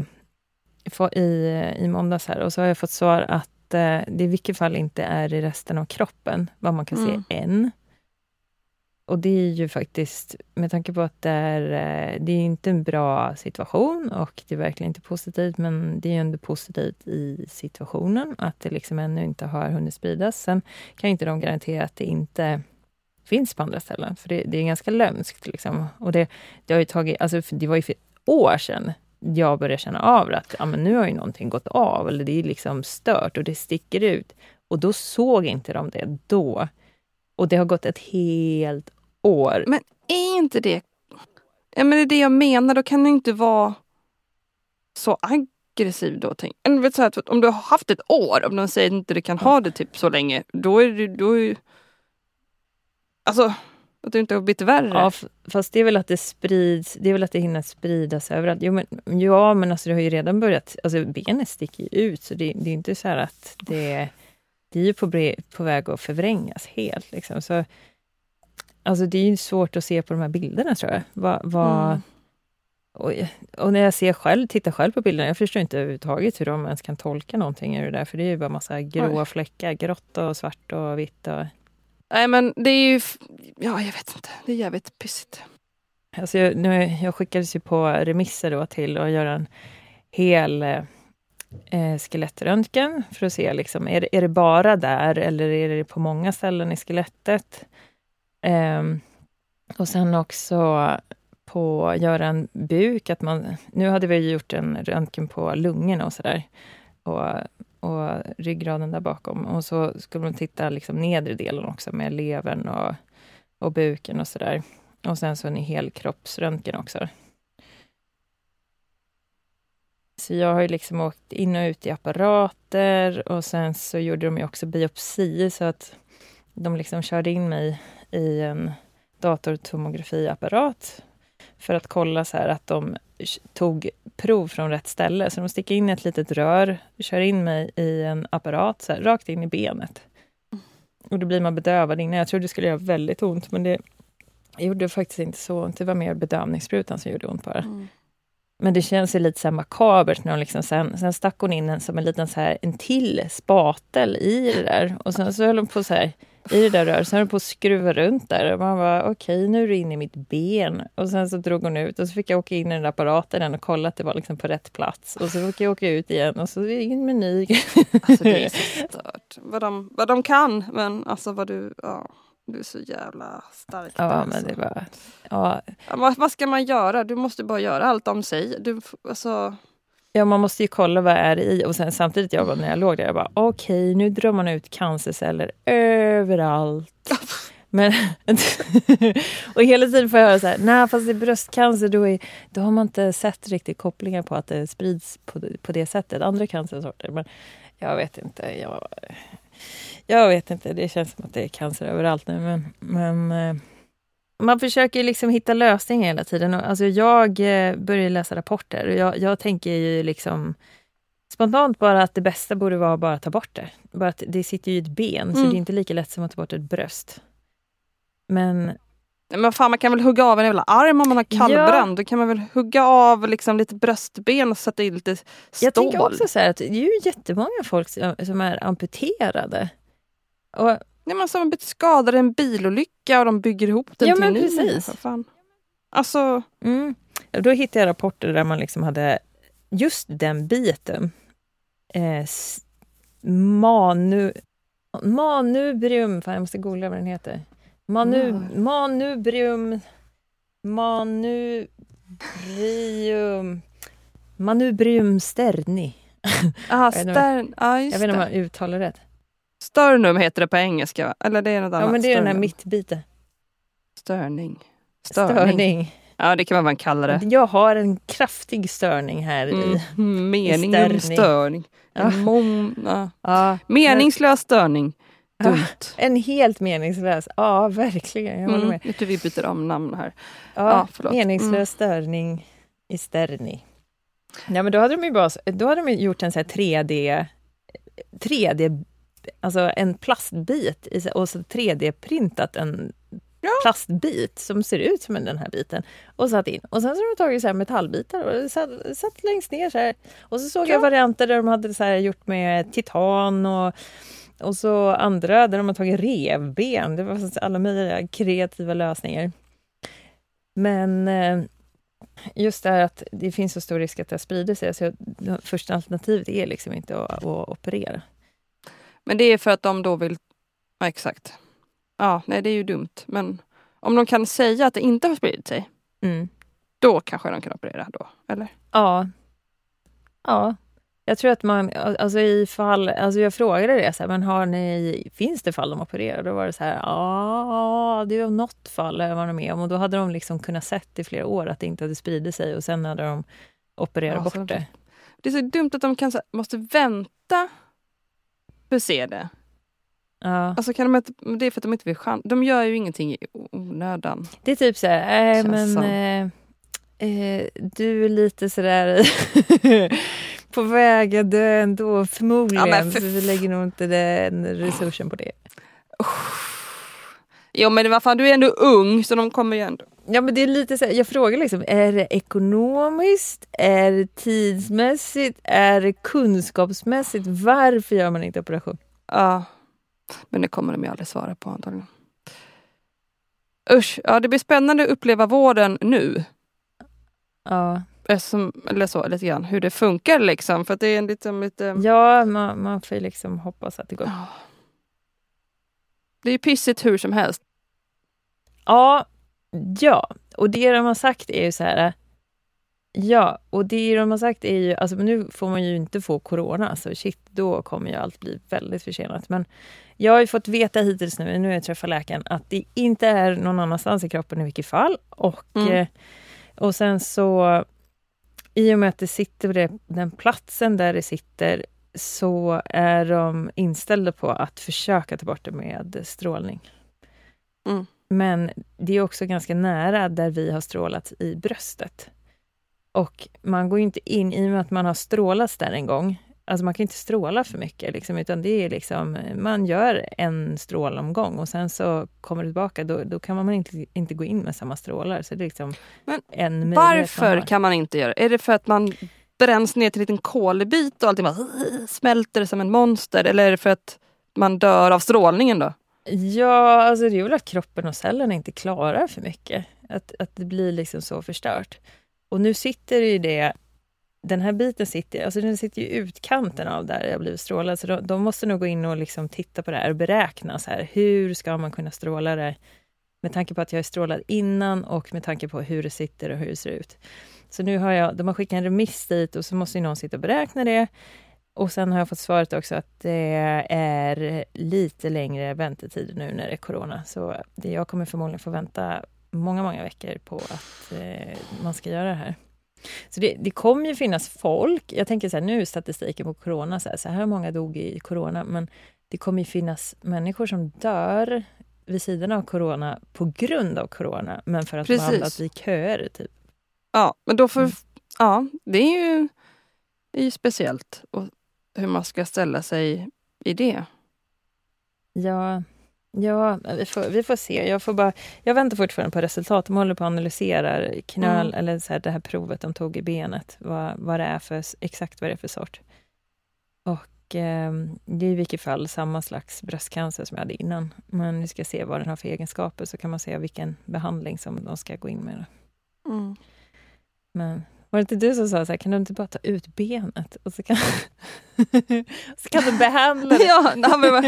i, i måndags här och så har jag fått svar att eh, det i vilket fall inte är i resten av kroppen, vad man kan mm. se än. Och det är ju faktiskt, med tanke på att det är, eh, det är inte en bra situation och det är verkligen inte positivt, men det är ändå positivt i situationen att det liksom ännu inte har hunnit spridas. Sen kan inte de garantera att det inte finns på andra ställen, för det, det är ganska lömskt. Liksom. Och det, det, har ju tagit, alltså, det var ju för år sedan jag börjar känna av att ja, men nu har ju någonting gått av, eller det är liksom stört och det sticker ut. Och då såg inte de det då. Och det har gått ett helt år. Men är inte det... Ja, men det är det jag menar, då kan det inte vara så aggressiv då. Tänk. Vet, så här, om du har haft ett år, om de säger att du inte kan ha det typ så länge, då är det... Då är, alltså, att det inte har blivit värre. Ja, fast det är väl att det sprids, det är väl att det hinner spridas överallt. Jo, men, ja, men alltså det har ju redan börjat, alltså benet sticker ju ut, så det, det är inte så att det, det är ju på, bre, på väg att förvrängas helt. Liksom. Så, alltså det är ju svårt att se på de här bilderna tror jag. Va, va, mm. och, och, när jag ser själv, tittar själv på bilderna, jag förstår inte överhuvudtaget hur de ens kan tolka någonting ur det där, för det är ju bara massa gråa Oj. fläckar, grått och svart och vitt. Och, Nej men det är ju, ja jag vet inte, det är jävligt pyssigt. Alltså jag, nu, jag skickades ju på remisser då till att göra en hel eh, eh skelettröntgen för att se, liksom, är, det, är det bara där eller är det på många ställen i skelettet? Eh, och sen också på att göra en buk, att man, nu hade vi gjort en röntgen på lungorna och sådär. Och och ryggraden där bakom. Och så skulle man titta liksom nedre delen också med levern och, och buken och sådär. Och sen så en helkroppsröntgen också. Så jag har ju liksom åkt in och ut i apparater och sen så gjorde de ju också biopsi så att de liksom körde in mig i en datortomografiapparat för att kolla så här att de tog prov från rätt ställe. Så de sticker in ett litet rör, kör in mig i en apparat, så här, rakt in i benet. Och då blir man bedövad innan. Jag trodde det skulle göra väldigt ont, men det gjorde faktiskt inte så ont. Det var mer bedövningssprutan som gjorde ont bara. Mm. Men det känns ju lite så här makabert när hon liksom sen, sen stack hon in en som en liten så här, en till spatel i det där. Och sen så höll hon på så här i det där röret. Sen höll på att skruva runt där. Och man bara, okej, okay, nu är du inne i mitt ben. Och sen så drog hon ut och så fick jag åka in i den där apparaten och kolla att det var liksom på rätt plats. Och så fick jag åka ut igen och så in med ny. Alltså det är så stört. Vad de, vad de kan, men alltså vad du... Ja. Du är så jävla stark. Ja, där, men det var... Ja. Vad, vad, ska man göra? Du måste bara göra allt de säger. Du, alltså... Ja, man måste ju kolla vad är det i. Och sen samtidigt jag, när jag låg där, jag bara okej, okay, nu drar man ut cancerceller överallt. Men, och hela tiden får jag höra så här, nej fast det är bröstcancer, då, är, då har man inte sett riktigt kopplingar på att det sprids på, på det sättet. Andra cancersorter, men jag vet inte. Jag, jag vet inte, det känns som att det är cancer överallt nu. Men, men eh, man försöker liksom hitta lösningar hela tiden. Alltså jag eh, börjar läsa rapporter och jag, jag tänker ju liksom spontant bara att det bästa borde vara bara att ta bort det. Bara att det sitter ju i ett ben, mm. så det är inte lika lätt som att ta bort ett bröst. Men... Men fan, man kan väl hugga av en jävla arm om man har kallbrand. Ja. Då kan man väl hugga av liksom lite bröstben och sätta in lite stål. Jag tänker också så att det är ju jättemånga folk som är amputerade. Och Nej, men som blivit skadade i en bilolycka och de bygger ihop den ja, till men ny. Precis. Fan. Alltså... Mm. Då hittade jag rapporter där man liksom hade just den biten. Eh, manu, manubrium, fan jag måste googla vad den heter. Manu, mm. Manubrium, manubrium, manubrium sterni. Aha, stern, jag vet inte om man uttalar rätt. Sternum heter det på engelska? Eller det är något annat? Ja men det är den här mittbiten. Störning. Störning. Störning. Ja det kan man kalla det. Jag har en kraftig störning här i. Mm. Mening Störning. om störning. Ja. Mång, ja. Ja, Meningslös störning. Dumt. en helt meningslös. Ja, verkligen. Jag håller Mm. med. Tror vi byter om namn här. Ja, Ja, förlåt. meningslös Mm. störning i sterni. Ja, men då hade de ju bara, då hade de gjort en så här 3D, 3D, alltså en plastbit i, och så 3D-printat en Ja. plastbit som ser ut som den här biten och satt in. Och sen så har de tagit så här metallbitar och satt, satt längst ner så här. Och så såg Ja. jag varianter där de hade så gjort med titan och och så andra där de har tagit revben. Det var alla möjliga kreativa lösningar. Men eh, just det här att det finns så stor risk att det sprider sig. Så det första alternativet är liksom inte att, att operera. Men det är för att de då vill... Ja, exakt. Ja, nej det är ju dumt. Men om de kan säga att det inte har spridit sig, Mm. då kanske de kan operera då, eller? Ja. Ja. Jag tror att man, alltså i fall, alltså jag frågade det, så här, men har ni, finns det fall de opererar? Då var det så här, ja, det var något fall jag var med om och då hade de liksom kunnat sett i flera år att det inte hade spridit sig och sen hade de opererat Ja, bort det. Det är så dumt att de kan, måste vänta för att se det. Ja. Alltså kan de inte, det är för att de inte vill chans. De gör ju ingenting i onödan. Det är typ så här, äh, men eh, eh, du är lite sådär på väg att dö ändå förmodligen. Ja, för så vi lägger nog inte den resursen på det. Jo men vad fan, du är ändå ung så de kommer ju ändå... Ja men det är lite så här, jag frågar liksom, är det ekonomiskt? Är det tidsmässigt? Är det kunskapsmässigt? Varför gör man inte operation? Ja. Men det kommer de ju aldrig svara på antagligen. Usch, ja det blir spännande att uppleva vården nu. Ja, Eftersom, eller så, lite grann, hur det funkar liksom. För det är en liten, lite... ja man, man får ju liksom hoppas att det går. Ja. Det är ju pissigt hur som helst. Ja, ja. Och det de har sagt är ju så här. Ja, och det de har sagt är ju, alltså nu får man ju inte få corona, så shit, då kommer ju allt bli väldigt försenat. Men jag har ju fått veta hittills nu, nu har jag träffat läkaren, att det inte är någon annanstans i kroppen i vilket fall. Och, Mm. eh, och sen så, i och med att det sitter på den platsen där det sitter, så är de inställda på att försöka ta bort det med strålning. Mm. Men det är också ganska nära där vi har strålat i bröstet. Och man går ju inte in, i och med att man har strålats där en gång, alltså man kan inte stråla för mycket, liksom, utan det är liksom, man gör en strålomgång och sen så kommer det tillbaka, då, då kan man inte, inte gå in med samma strålar. Så det är liksom Men en man Varför har. kan man inte göra? Är det för att man bränns ner till en liten kolbit och allting bara smälter som en monster? Eller är det för att man dör av strålningen då? Ja, alltså det är väl att kroppen och cellerna inte klarar för mycket. Att, att det blir liksom så förstört. Och nu sitter ju det, den här biten sitter, alltså den sitter ju i utkanten av där jag blivit strålad. Så de, de måste nog gå in och liksom titta på det här och beräkna så här, hur ska man kunna stråla det? Med tanke på att jag är strålad innan och med tanke på hur det sitter och hur det ser ut. Så nu har jag, de har skickat en remiss dit och så måste ju någon sitta och beräkna det. Och sen har jag fått svaret också att det är lite längre väntetider nu när det är corona. Så det, jag kommer förmodligen få vänta många, många veckor på att eh, man ska göra det här. Så det, det kommer ju finnas folk. Jag tänker så här, nu är statistiken på corona så här, så här många dog i corona, men det kommer ju finnas människor som dör vid sidan av corona på grund av corona, men för att de har Precis. hamnat i köer. Typ. Ja, men då får... Mm. Ja, det är ju, det är ju speciellt. Och hur man ska ställa sig i det. Ja, ja vi, får, vi får se. Jag, får bara, jag väntar fortfarande på resultat. De håller på att analysera knöl, Mm. eller så här, det här provet de tog i benet, vad, vad det är för, exakt vad det är för sort. Och eh, det är i vilket fall samma slags bröstcancer som jag hade innan. Men vi ska se vad den har för egenskaper, så kan man se vilken behandling som de ska gå in med. Mm. Men var det inte du som sa så här, kan du inte bara ta ut benet och så kan, så kan du behandla det? ja, nej, men,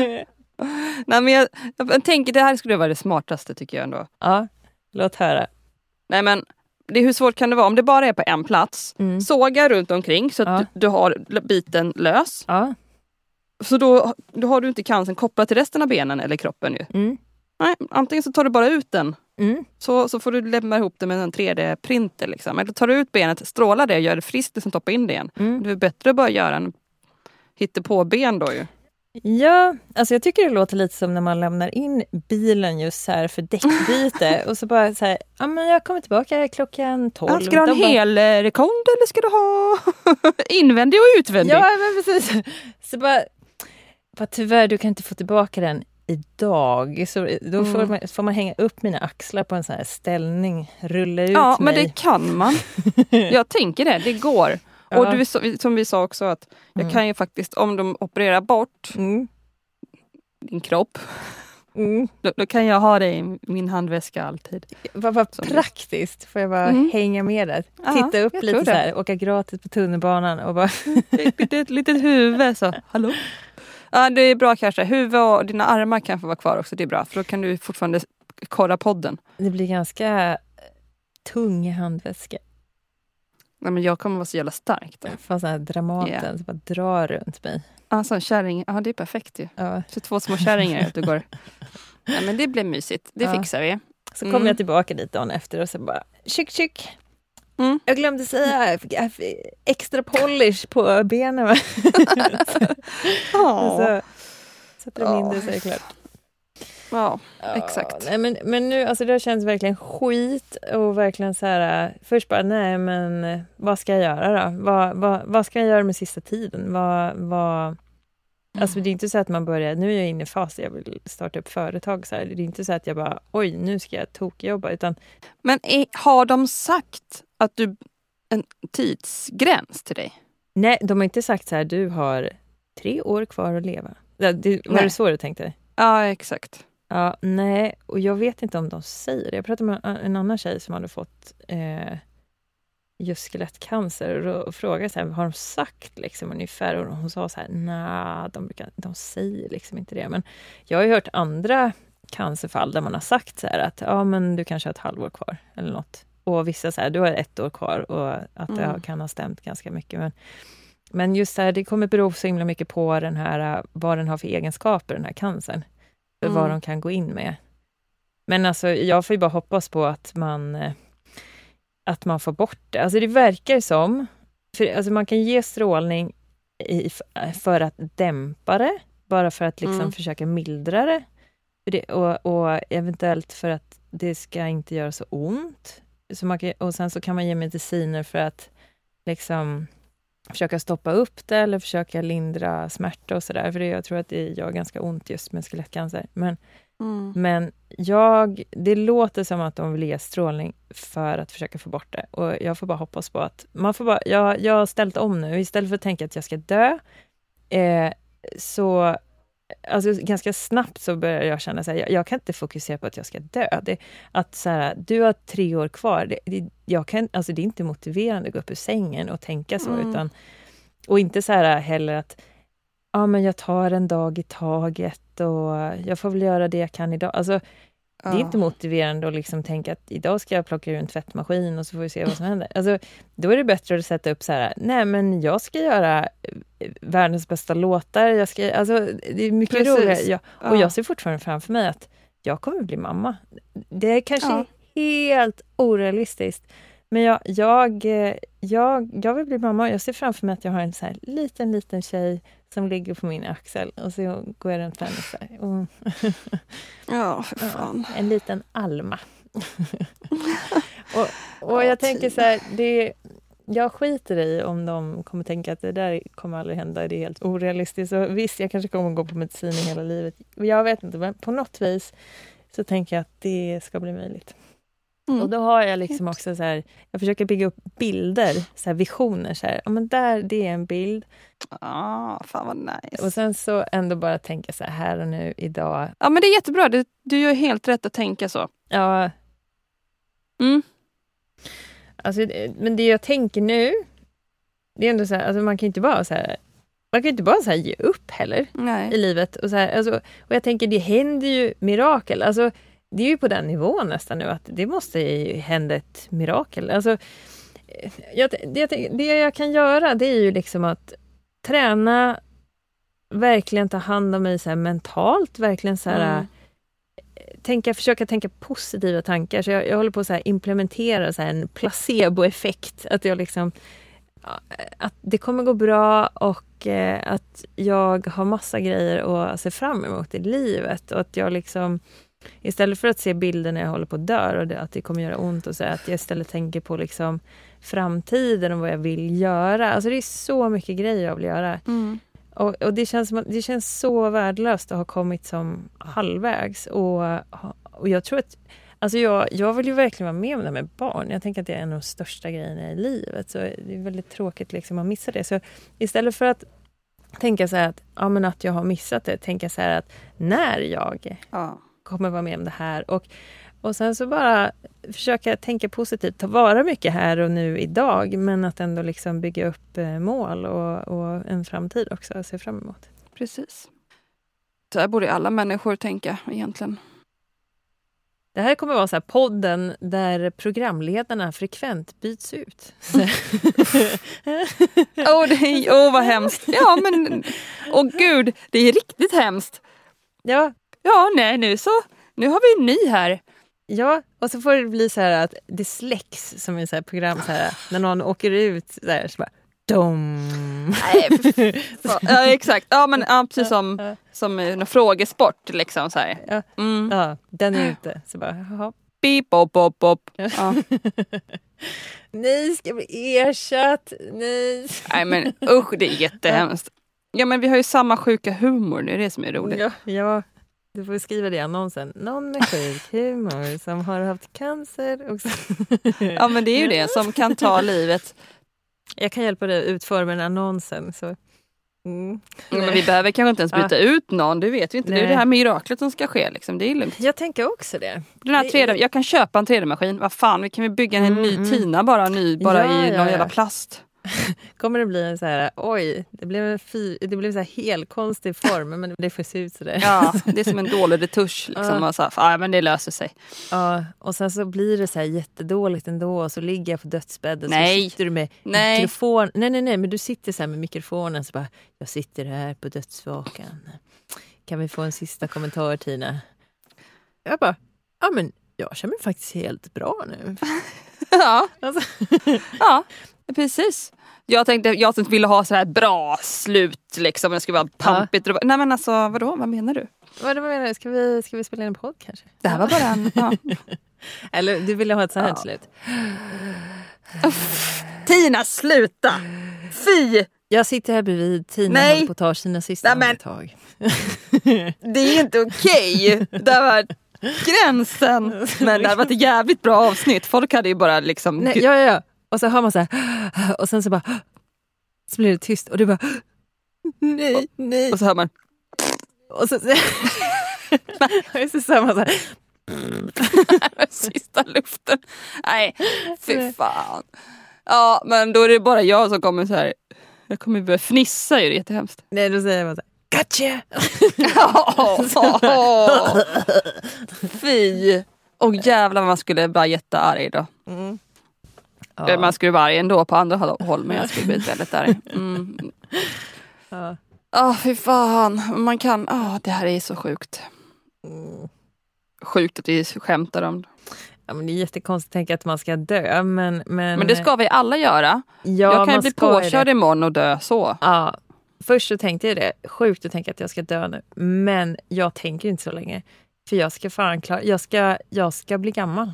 nej, men jag, jag tänker det här skulle vara det smartaste tycker jag ändå. ja, låt höra. Nej men det, hur svårt kan det vara om det bara är på en plats? Mm. Såga runt omkring så att Ja. du, du har biten lös. Ja, Så då, då har du inte cancern kopplad till resten av benen eller kroppen ju. Mm. Nej, antingen så tar du bara ut den Mm. så, så får du lämna ihop det med en 3D-printer. Liksom. Eller tar du ut benet, strålar det och gör det friskt och sen toppa in det igen. Mm. Det är bättre att bara göra en hittepå-ben då ju. Ja, alltså jag tycker det låter lite som när man lämnar in bilen just så här för däckbyte och så bara så här, ja men jag kommer tillbaka klockan 12. Ja, ska du ha en bara, hel eh, rekond eller ska du ha invändig och utvändig? Ja, men precis. Så bara, bara, tyvärr, du kan inte få tillbaka den idag. Så då får, Mm. man, får man hänga upp mina axlar på en sån här ställning, rulla ut Ja, men mig. det kan man. Jag tänker det, det går. Ja. Och du, som vi sa också att jag Mm. kan ju faktiskt, om de opererar bort Mm. din kropp, Mm. då, då kan jag ha det i min handväska alltid. Vad vad praktiskt, får jag bara Mm. hänga med där. Ja, Titta upp lite så här, åka gratis på tunnelbanan och bara... Ett litet, litet huvud så, hallå? Ja, det är bra kanske. Huvud och dina armar kan få vara kvar också, det är bra. För då kan du fortfarande kolla podden. Det blir ganska eh, tung handväska. Nej, men jag kommer vara så jävla stark då. Få sån här Dramaten, Ja. så bara dra runt mig. Alltså kärring, ja det är perfekt ju. Ja. Så två små kärringar, du går... Ja, men det blir mysigt, det Ja. fixar vi. Så kommer Mm. jag tillbaka dit dagen efter och så bara, tjick tjick. Mm. Jag glömde säga, jag fick- extra polish på benen. så sätter de in det så är det klart. Ja, Ja, Exakt. Nej, men, men nu, alltså det har känts verkligen skit och verkligen så här, äh, först bara nej men äh, vad ska jag göra då? Vad, vad, vad ska jag göra med sista tiden? Vad, vad, Alltså det är inte så att man börjar, nu är jag inne i fas, jag vill starta upp företag så här. Det är inte så att jag bara, oj nu ska jag tokjobba utan Men är, har de sagt att du en tidsgräns till dig? nej, de har inte sagt så här, du har tre år kvar att leva. Det, var Nej. det så du tänkte? Ja, exakt. Ja, nej, och jag vet inte om de säger det. Jag pratade med en annan tjej som hade fått eh, just skelettcancer och frågade så här, har de sagt liksom ungefär? Och hon sa så här, nej, de, brukar- de säger liksom inte det. Men jag har ju hört andra cancerfall där man har sagt så här att ja, men du kanske har ett halvår kvar eller något. Och vissa här, du har ett år kvar och att det Mm. kan ha stämt ganska mycket. Men, men just det här, det kommer bero så himla mycket på den här, vad den har för egenskaper, den här cancern för vad Mm. de kan gå in med. Men alltså, jag får ju bara hoppas på att man, eh, att man får bort det. Alltså det verkar som, för, alltså man kan ge strålning i, för att dämpa det, bara för att liksom Mm. försöka mildra det. Det och, och eventuellt för att det ska inte göra så ont. Så man och sen så kan man ge mediciner för att liksom försöka stoppa upp det eller försöka lindra smärta och sådär. För det, jag tror att det gör ganska ont just med skelettcancer. Men, Mm. men jag, det låter som att de vill ge strålning för att försöka få bort det. Och jag får bara hoppas på att man får bara, jag, jag har ställt om nu. Istället för att tänka att jag ska dö, eh, så Alltså ganska snabbt så börjar jag känna att jag, jag kan inte fokusera på att jag ska dö. Det, att så här, du har tre år kvar. Det, det, jag kan, alltså det är inte motiverande att gå upp ur sängen och tänka så. Mm. Utan, och inte så här heller att ja, men jag tar en dag i taget och jag får väl göra det jag kan idag. Alltså, det är inte motiverande att liksom tänka att idag ska jag plocka ur en tvättmaskin och så får vi se vad som händer. Alltså, då är det bättre att sätta upp så här, nej men jag ska göra eh, världens bästa låtar. Jag ska, alltså, det är mycket Precis. roligare. Jag, och Ja. jag ser fortfarande framför mig att jag kommer bli mamma. Det är kanske Ja. helt orealistiskt. Men jag, jag, eh, jag, jag vill bli mamma och jag ser framför mig att jag har en så här liten, liten tjej som ligger på min axel och så går jag runt henne så här. Och, Ja, för fan. en liten Alma. och, och Ja, jag tänker tid. så här, det, jag skiter i om de kommer tänka att det där kommer aldrig hända, det är helt orealistiskt. Så visst, jag kanske kommer gå på medicin i hela livet. Jag vet inte, men på något vis så tänker jag att det ska bli möjligt. Mm. Och då har jag liksom också så här, jag försöker bygga upp bilder, så visioner. Så här, ja, men där, det är en bild. Ah, fan vad nice. Och sen så ändå bara tänka så här, här och nu, idag. Ja men det är jättebra, du, du gör helt rätt att tänka så. Ja, Mm. Alltså, men det jag tänker nu, det är ändå så här, alltså man kan ju inte bara så här, man kan inte bara så ge upp heller i Nej. livet. Och, så här, alltså, och jag tänker, det händer ju mirakel. Alltså, det är ju på den nivån nästan nu, att det måste ju hända ett mirakel. Alltså, eh, jag, det, det jag kan göra, det är ju liksom att träna verkligen ta hand om mig så mentalt, verkligen så här, Mm. tänka, försöka tänka positiva tankar. Så jag, jag håller på att implementera så en placeboeffekt. Att jag liksom ja, att det kommer gå bra och eh, att jag har massa grejer att se fram emot i livet. Och att jag liksom istället för att se bilder när jag håller på att dö och det, att det kommer göra ont och så, att jag istället tänker på liksom framtiden och vad jag vill göra. Alltså det är så mycket grejer jag vill göra. Mm. Och, och det, känns det känns så värdelöst att ha kommit som halvvägs. Och, och jag tror att Alltså jag, jag vill ju verkligen vara med om det här med barn. Jag tänker att det är en av de största grejerna i livet. Så det är väldigt tråkigt liksom att missa det. Så istället för att tänka så här att, ja, men att jag har missat det, tänka så här att när jag Ja. Kommer vara med om det här. Och, och sen så bara försöka tänka positivt, ta vara mycket här och nu idag. Men att ändå liksom bygga upp eh, mål och, och en framtid också att se fram emot. Precis. Så här borde alla människor tänka egentligen. Det här kommer vara så podden där programledarna frekvent byts ut. Åh, det är, åh vad hemskt. Ja men, åh gud, det är riktigt hemskt. ja, Ja, nej nu så, nu har vi en ny här. ja, och så får det bli så här att det släcks som i så här program så här, när någon åker ut så, här, så bara dom. Nej, ja exakt, ja men ja, precis som, som någon frågesport liksom så här. Mm. Ja, den är ute. Så bara, jaha. Beep, bop, bop, bop. Ja. Nej, ska bli ersatt? Nej. Nej men usch, det är jättehemskt. Ja men vi har ju samma sjuka humor, det är det som är roligt. Ja, ja, du får skriva det i annonsen. Någon med sjuk humor som har haft cancer. Och. Ja men det är ju det som kan ta livet. Jag kan hjälpa dig att utforma den annonsen. Så. Mm. Ja, Men vi behöver kanske inte ens byta ut någon, det vet vi inte. Det är Nej. det här miraklet som ska ske. Liksom. Det är lugnt. Jag tänker också det. Den här Det- 3D, jag kan köpa en 3D-maskin, vad fan, vi kan väl bygga en Mm, ny mm. Tina bara, ny, bara Ja, i ja, någon ja. jävla plast. Kommer det bli en så här, oj, det blev en fy, det blev så här helt konstig form, men det får se ut sådär. Ja, det är som en dålig retusch. Liksom, Ja. och så här, ja, men det löser sig. Ja, och sen så blir det så här jättedåligt ändå och så ligger jag på dödsbädden Nej. så sitter du med Nej. mikrofon. Nej, nej, nej, men du sitter så här med mikrofonen så bara, jag sitter här på dödsvakan. Kan vi få en sista kommentar Tina? Jag bara, ja men jag känner mig faktiskt helt bra nu. Ja, Alltså, ja precis. Jag tänkte jag ville ha så här bra slut, liksom. det skulle vara pampigt. och- Nej men alltså vadå, vad menar du? vad menar du? Ska vi, ska vi spela in en podd kanske? Det här var bara en... Ja. Eller du ville ha ett så här Ja. slut? Tina sluta! Fy! Jag sitter här bredvid, Tina Nej. håller på att ta sina sista andetag. Det är inte okej. Det här var gränsen. Men det här var ett jävligt bra avsnitt. Folk hade ju bara liksom... Nej, ja, ja, ja. Och så hör man så här, och sen så bara, så blir det tyst och du bara, nej, nej. Och så hör man... Och så, och så sa man så här, Sista luften. Nej, fy fan. Ja, men då är det bara jag som kommer så här. Jag kommer börja fnissa ju, det är jättehemskt. nej då säger man så här, gotcha! Åh, Fy! Och jävlar vad man skulle vara jättearg då. Mm. Eller Man skulle vara arg ändå på andra håll men jag skulle bli väldigt arg. Mm. Ja. Ja, fy fan. Man kan... Ja, det här är så sjukt. Mm. Sjukt att vi skämtar om det. Ja, men det är jättekonstigt att tänka att man ska dö, men... Men, Men det ska vi alla göra. ja, jag kan ju bli påkörd det. imorgon och dö så. Ja, först så tänkte jag det, sjukt att tänka att jag ska dö nu. Men jag tänker inte så länge. För jag ska fan klara, jag ska, jag ska bli gammal.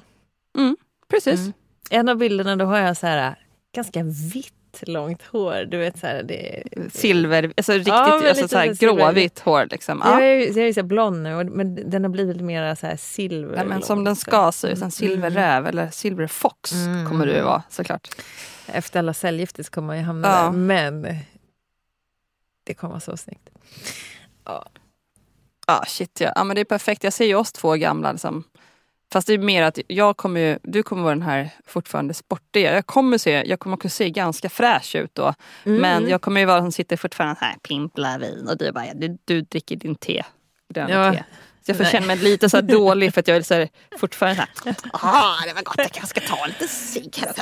Precis. Mm. En av bilderna då har jag så här ganska vitt långt hår. Du vet så här, det, Silver, alltså riktigt Ja, alltså, så här, gråvitt hår. Liksom. Jag Ja. är ju jag är så blond nu, men den har blivit mer så här silver. Ja, men som den ska se ut, en silverräv eller silverfox Mm. kommer du vara såklart. Efter alla cellgifter så kommer man ju hamna Ja. där. Men det kommer vara så snyggt. Ja shit ja. ja men det är perfekt. Jag ser ju oss två gamla liksom. Fast det är mer att jag kommer ju, du kommer vara den här fortfarande sportiga. Jag kommer, se, jag kommer också se ganska fräsch ut då. Mm. Men jag kommer ju vara som sitter fortfarande så här pimplar vin och du bara, ja, du, du dricker din te. Gröna Ja. te. Så jag får Nej. känna mig lite så här dålig för att jag är så här, fortfarande så här, ah det var gott, jag kanske ska ta lite cigg här.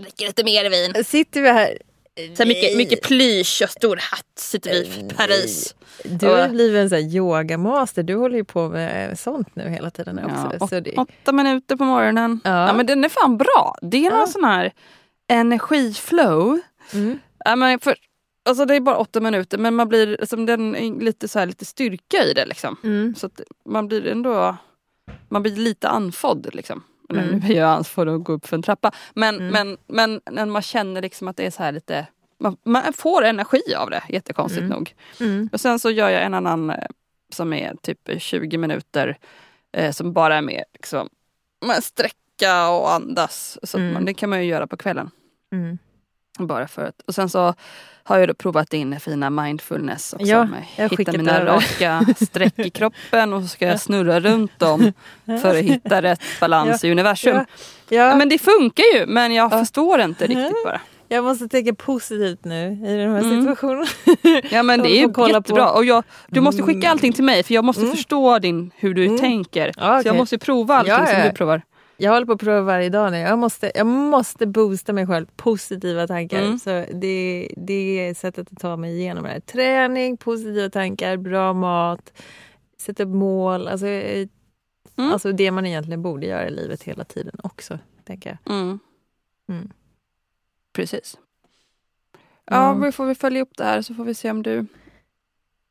Dricker lite mer vin. Sitter vi här Så mycket, mycket plysch och stor hatt sitter vi i Paris. Du har blivit en sån här yogamaster. Du håller ju på med sånt nu hela tiden också. Ja, så det... Åtta minuter på morgonen. Ja. ja. men den är fan bra. Det är ja. någon sån här energiflow. Mm. Ja, men för, alltså det är bara åtta minuter men man blir liksom, den lite, så här, lite styrka i det. Liksom. Mm. Så man blir ändå man blir lite andfådd. Liksom. Mm. Nu blir jag andfådd att gå upp för en trappa. Men, mm. men, men när man känner liksom att det är så här lite man, man får energi av det, jättekonstigt mm. nog. Mm. Och sen så gör jag en annan eh, som är typ 20 minuter eh, som bara är med liksom, man sträcka och andas. Så mm. man, det kan man ju göra på kvällen. Mm. Bara för att, och sen så har jag då provat in fina mindfulness också. Ja, jag hitta mina raka streck i kroppen och så ska jag snurra runt dem för att hitta rätt balans ja, i universum. Ja, ja. Men det funkar ju men jag förstår inte riktigt bara. Jag måste tänka positivt nu i den här mm. situationen. Ja men det är ju jättebra. Och jag, du måste skicka mm. allting till mig för jag måste mm. förstå din, hur du mm. tänker. Okay. Så jag måste prova allting ja, som du provar. Jag håller på att prova varje dag nu. Jag måste, jag måste boosta mig själv. Positiva tankar. Mm. Så det, det är sättet att ta mig igenom det här. Träning, positiva tankar, bra mat, sätta upp mål. Alltså, mm. alltså det man egentligen borde göra i livet hela tiden också. Tänker jag. Mm. mm. Precis. Ja, vi får vi följa upp det här så får vi se om du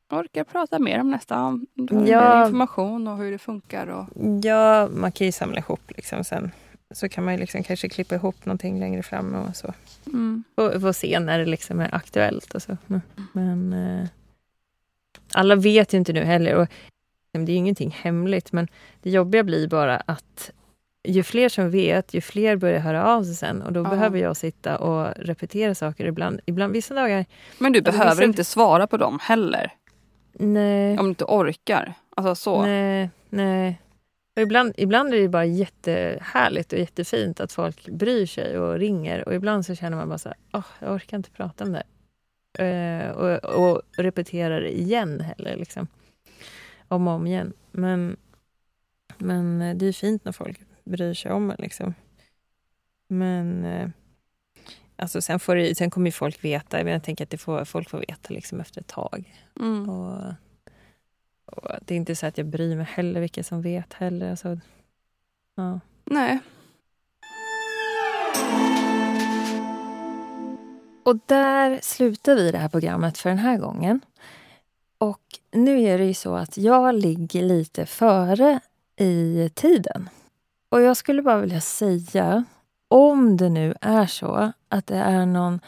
orkar prata mer om nästa. Om ja, information och hur det funkar. Och... Ja, man kan ju samla ihop liksom sen. Så kan man ju liksom kanske klippa ihop någonting längre fram och så. Mm. Och, och se när det liksom är aktuellt och så. Men, men eh, alla vet ju inte nu heller. Och det är ju ingenting hemligt men det jobbiga blir bara att ju fler som vet, ju fler börjar höra av sig sen och då ja. behöver jag sitta och repetera saker ibland. ibland vissa dagar. Men du behöver vissa... inte svara på dem heller? Nej. Om du inte orkar? Alltså så? Nej, nej. Och ibland, ibland är det bara jättehärligt och jättefint att folk bryr sig och ringer och ibland så känner man bara så här, oh, jag orkar inte prata om det. Uh, och, och repeterar det igen heller, liksom. Om och om igen. Men, men det är fint när folk bryr sig om en. Liksom. Men uh, alltså sen, får det, sen kommer folk veta, men jag tänker att det får, folk får veta liksom efter ett tag. Mm. Och, och, det är inte så att jag bryr mig heller vilka som vet heller. Alltså, ja. Nej. Och där slutar vi det här programmet för den här gången. Och nu är det ju så att jag ligger lite före i tiden. Och jag skulle bara vilja säga, om det nu är så att det är någon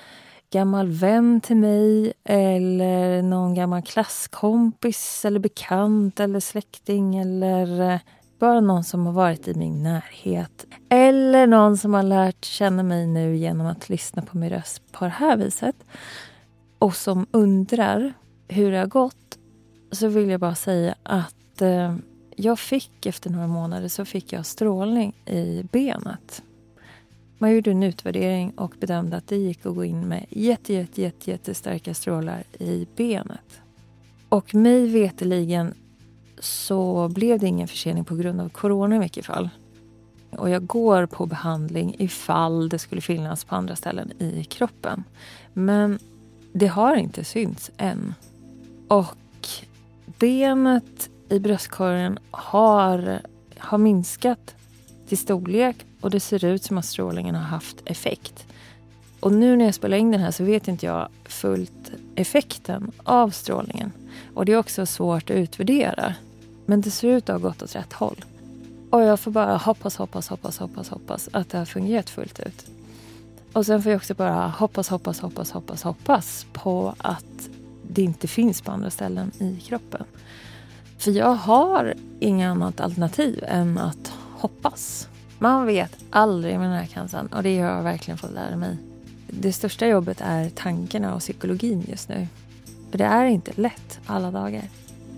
gammal vän till mig eller någon gammal klasskompis eller bekant eller släkting eller eh, bara någon som har varit i min närhet. Eller någon som har lärt känna mig nu genom att lyssna på min röst på det här viset och som undrar hur det har gått så vill jag bara säga att eh, jag fick efter några månader så fick jag strålning i benet. Man gjorde en utvärdering och bedömde att det gick att gå in med jätte, jätte, jätte, jättestarka strålar i benet. Och mig veteligen så blev det ingen försening på grund av corona i mycket fall. Och jag går på behandling ifall det skulle finnas på andra ställen i kroppen. Men det har inte synts än. Och benet i bröstkorgen har, har minskat till storlek och det ser ut som att strålningen har haft effekt. Och nu när jag spelar in den här så vet inte jag fullt effekten av strålningen. Och det är också svårt att utvärdera. Men det ser ut att ha gått åt rätt håll. Och jag får bara hoppas, hoppas, hoppas, hoppas, hoppas att det har fungerat fullt ut. Och sen får jag också bara hoppas, hoppas, hoppas, hoppas, hoppas på att det inte finns på andra ställen i kroppen. För jag har inget annat alternativ än att hoppas. Man vet aldrig med den här cancern och det har jag verkligen fått lära mig. Det största jobbet är tankarna och psykologin just nu. För det är inte lätt alla dagar.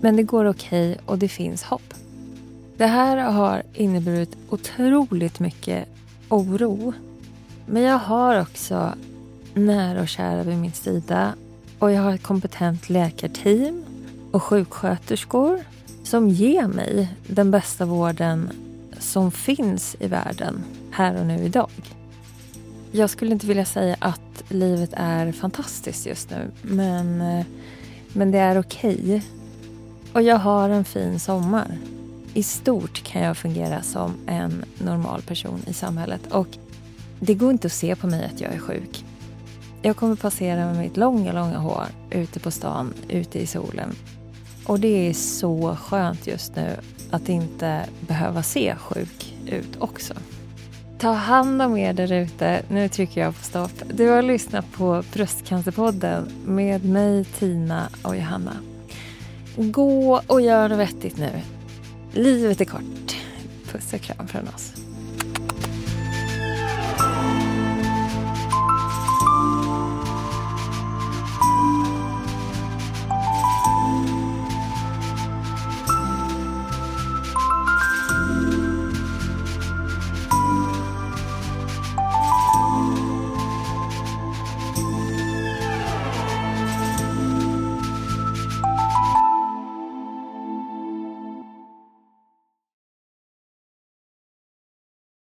Men det går okej okay och det finns hopp. Det här har inneburit otroligt mycket oro. Men jag har också nära och kära vid min sida och jag har ett kompetent läkarteam och sjuksköterskor som ger mig den bästa vården som finns i världen här och nu idag. Jag skulle inte vilja säga att livet är fantastiskt just nu. Men, eh, men det är okej. Okay. Och jag har en fin sommar. I stort kan jag fungera som en normal person i samhället. Och det går inte att se på mig att jag är sjuk. Jag kommer passera med mitt långa, långa hår ute på stan, ute i solen. Och det är så skönt just nu att inte behöva se sjuk ut också. Ta hand om er där ute. Nu trycker jag på stopp. Du har lyssnat på Bröstcancerpodden med mig, Tina och Johanna. Gå och gör något vettigt nu. Livet är kort. Puss och kram från oss.